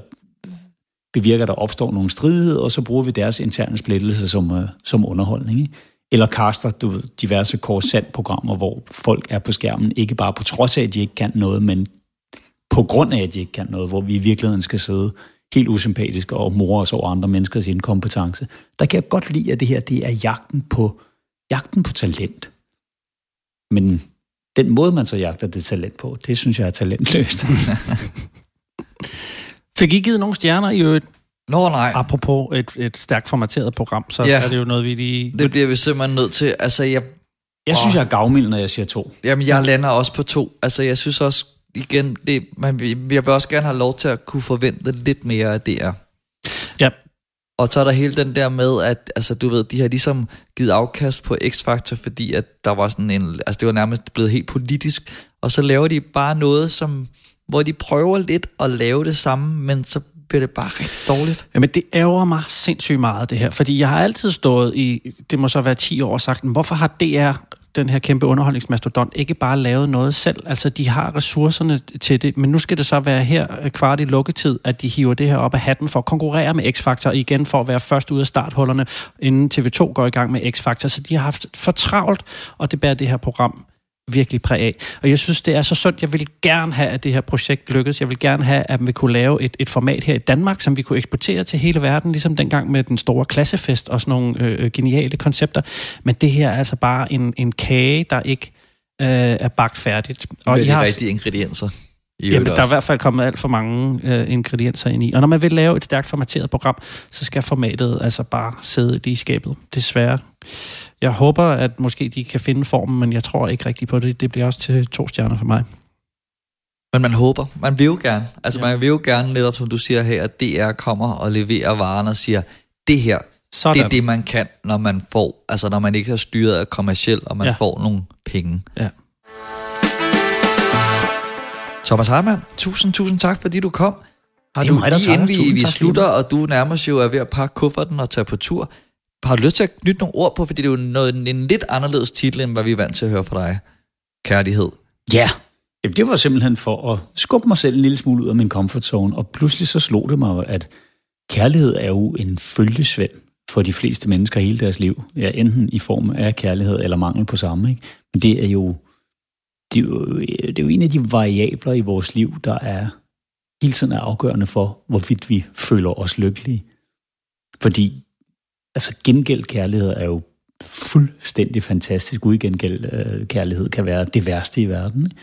bevirker, at der opstår nogle stridigheder, og så bruger vi deres interne splittelse som, øh, som underholdning. Ikke? Eller kaster du ved, diverse korsand-programmer, hvor folk er på skærmen, ikke bare på trods af, at de ikke kan noget, men på grund af, at de ikke kan noget, hvor vi i virkeligheden skal sidde helt usympatisk og more os over andre menneskers inkompetence. Der kan jeg godt lide, at det her det er jagten på, jagten på talent. Men den måde, man så jagter det talent på, det synes jeg er talentløst. Fik I givet nogle stjerner i øvrigt? Nå nej. Apropos et, et stærkt formateret program, så Ja. er det jo noget, vi lige... Det bliver vi simpelthen nødt til. Altså, jeg, Jeg synes, jeg er gavmild, når jeg siger to. Jamen, jeg lander også på to. Altså, jeg synes også, igen, det, man, jeg vil også gerne have lov til at kunne forvente lidt mere af DR. Ja. Og så er der hele den der med, at altså, du ved, de har ligesom givet afkast på X-Factor, fordi at der var sådan en, altså det var nærmest blevet helt politisk, og så laver de bare noget, som, hvor de prøver lidt at lave det samme, men så bliver det bare rigtig dårligt. Jamen, det ærger mig sindssygt meget, det her. Fordi jeg har altid stået i, det må så være 10 år, og sagt, "Men hvorfor har DR, den her kæmpe underholdningsmastodont, ikke bare lavet noget selv? Altså, de har ressourcerne til det, men nu skal det så være her øh, kvart i lukketid, at de hiver det her op af hatten for at konkurrere med X-Factor igen, for at være først ud af starthullerne, inden TV2 går i gang med X-Factor. Så de har haft for travlt, og det bærer det her program virkelig præg af. Og jeg synes, det er så sundt. Jeg vil gerne have, at det her projekt lykkes. Jeg vil gerne have, at vi kunne lave et, et format her i Danmark, som vi kunne eksportere til hele verden, ligesom dengang med den store klassefest og sådan nogle øh, øh geniale koncepter. Men det her er altså bare en, en kage, der ikke øh, er bagt færdigt. Og med I de har, rigtige ingredienser. I Jamen, der er i hvert fald kommet alt for mange øh, ingredienser ind i. Og når man vil lave et stærkt formateret program, så skal formatet altså bare sidde lige i skabet. Desværre. Jeg håber, at måske de kan finde formen, men jeg tror ikke rigtigt på det. Det bliver også til to stjerner for mig. Men man håber. Man vil jo gerne. Altså, ja. man vil jo gerne, netop som du siger her, at DR kommer og leverer varen og siger, det her, Sådan. det er det, man kan, når man får, altså når man ikke har styret af kommercielt, og man ja. får nogle penge. Ja. Thomas Hartmann, tusind, tusind tak, fordi du kom. Har det er du mig, lige inden vi, vi slutter, og du nærmest jo er ved at pakke kufferten og tage på tur, har du lyst til at knytte nogle ord på, fordi det er jo noget, en lidt anderledes titel, end hvad vi er vant til at høre fra dig. Kærlighed. Ja, Jamen, det var simpelthen for at skubbe mig selv en lille smule ud af min comfort zone, og pludselig så slog det mig, at kærlighed er jo en følgesvend for de fleste mennesker hele deres liv. Ja, enten i form af kærlighed eller mangel på samme. Ikke? Men det er jo det er, jo, det er jo en af de variabler i vores liv, der er hele tiden er afgørende for, hvorvidt vi føler os lykkelige. Fordi altså gengæld kærlighed er jo fuldstændig fantastisk. Udgengæld øh, kærlighed kan være det værste i verden. Ikke?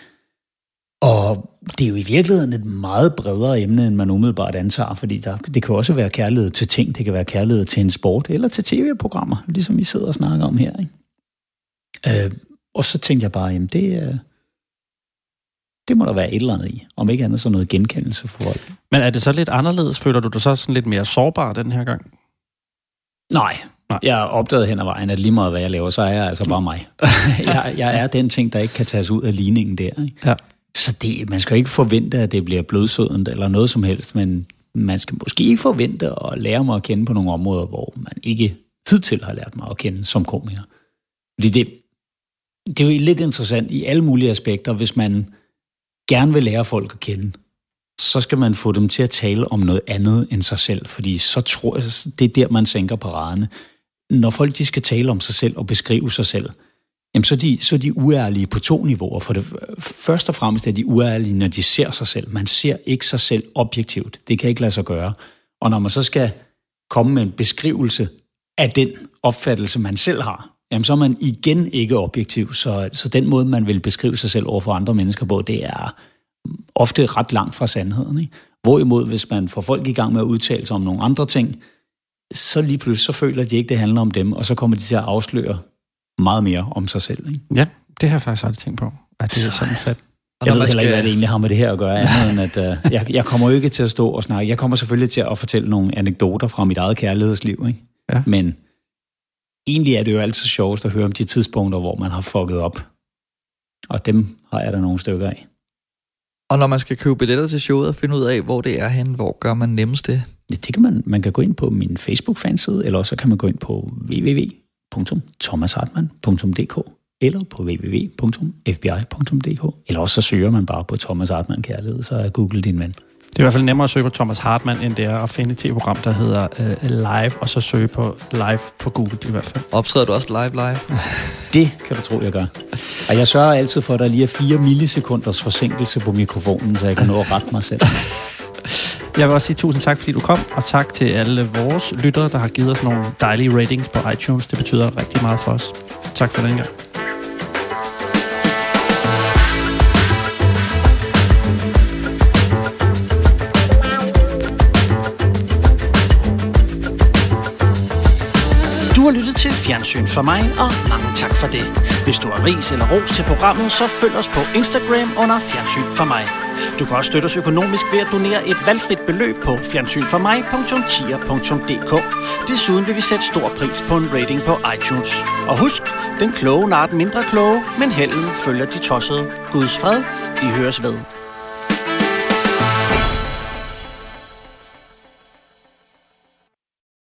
Og det er jo i virkeligheden et meget bredere emne, end man umiddelbart antager, fordi der, det kan også være kærlighed til ting, det kan være kærlighed til en sport eller til tv-programmer, ligesom vi sidder og snakker om her. Ikke? Øh, og så tænkte jeg bare, jamen det øh, det må der være et eller andet i. Om ikke andet så noget genkendelse for folk. Men er det så lidt anderledes? Føler du dig så sådan lidt mere sårbar den her gang? Nej. Nej. Jeg har opdaget hen ad vejen, at lige meget hvad jeg laver, så er jeg altså bare mig. jeg, jeg er den ting, der ikke kan tages ud af ligningen der. Ikke? Ja. Så det, man skal ikke forvente, at det bliver blødsødent eller noget som helst, men man skal måske forvente at lære mig at kende på nogle områder, hvor man ikke hidtil har lært mig at kende som komiker. Fordi det, det er jo lidt interessant i alle mulige aspekter, hvis man gerne vil lære folk at kende, så skal man få dem til at tale om noget andet end sig selv, fordi så tror jeg, det er der, man sænker paraderne. Når folk de skal tale om sig selv og beskrive sig selv, jamen så er, de, så er de uærlige på to niveauer. For det, først og fremmest er de uærlige, når de ser sig selv. Man ser ikke sig selv objektivt. Det kan ikke lade sig gøre. Og når man så skal komme med en beskrivelse af den opfattelse, man selv har, jamen så er man igen ikke objektiv. Så, så den måde, man vil beskrive sig selv over for andre mennesker på, det er ofte ret langt fra sandheden. Ikke? Hvorimod, hvis man får folk i gang med at udtale sig om nogle andre ting, så lige pludselig så føler de ikke, det handler om dem, og så kommer de til at afsløre meget mere om sig selv. Ikke? Ja, det har jeg faktisk aldrig tænkt på, at det så, er sådan fedt. Jeg ved heller ikke, hvad det egentlig har med det her at gøre, andet end at uh, jeg, jeg kommer jo ikke til at stå og snakke. Jeg kommer selvfølgelig til at fortælle nogle anekdoter fra mit eget kærlighedsliv, ikke? Ja. men egentlig er det jo altid sjovest at høre om de tidspunkter, hvor man har fucket op. Og dem har jeg da nogle stykker af. Og når man skal købe billetter til showet og finde ud af, hvor det er hen, hvor gør man nemmest det? Ja, det kan man, man kan gå ind på min Facebook-fanside, eller så kan man gå ind på www.thomashartmann.dk eller på www.fbi.dk, eller også så søger man bare på Thomas Hartmann Kærlighed, så er Google din ven. Det er i hvert fald nemmere at søge på Thomas Hartmann, end det er at finde et tv-program, der hedder uh, Live, og så søge på Live på Google i hvert fald. Optræder du også live live? det kan du tro, jeg gør. Og jeg sørger altid for, at der lige er 4 millisekunders forsinkelse på mikrofonen, så jeg kan nå at rette mig selv. Jeg vil også sige tusind tak, fordi du kom, og tak til alle vores lyttere, der har givet os nogle dejlige ratings på iTunes. Det betyder rigtig meget for os. Tak for den gang. Fjernsyn for mig, og mange tak for det. Hvis du har ris eller ros til programmet, så følg os på Instagram under Fjernsyn for mig. Du kan også støtte os økonomisk ved at donere et valgfrit beløb på fjernsynformig.tier.dk. Desuden vil vi sætte stor pris på en rating på iTunes. Og husk, den kloge nart mindre kloge, men helden følger de tossede. Guds fred, vi høres ved.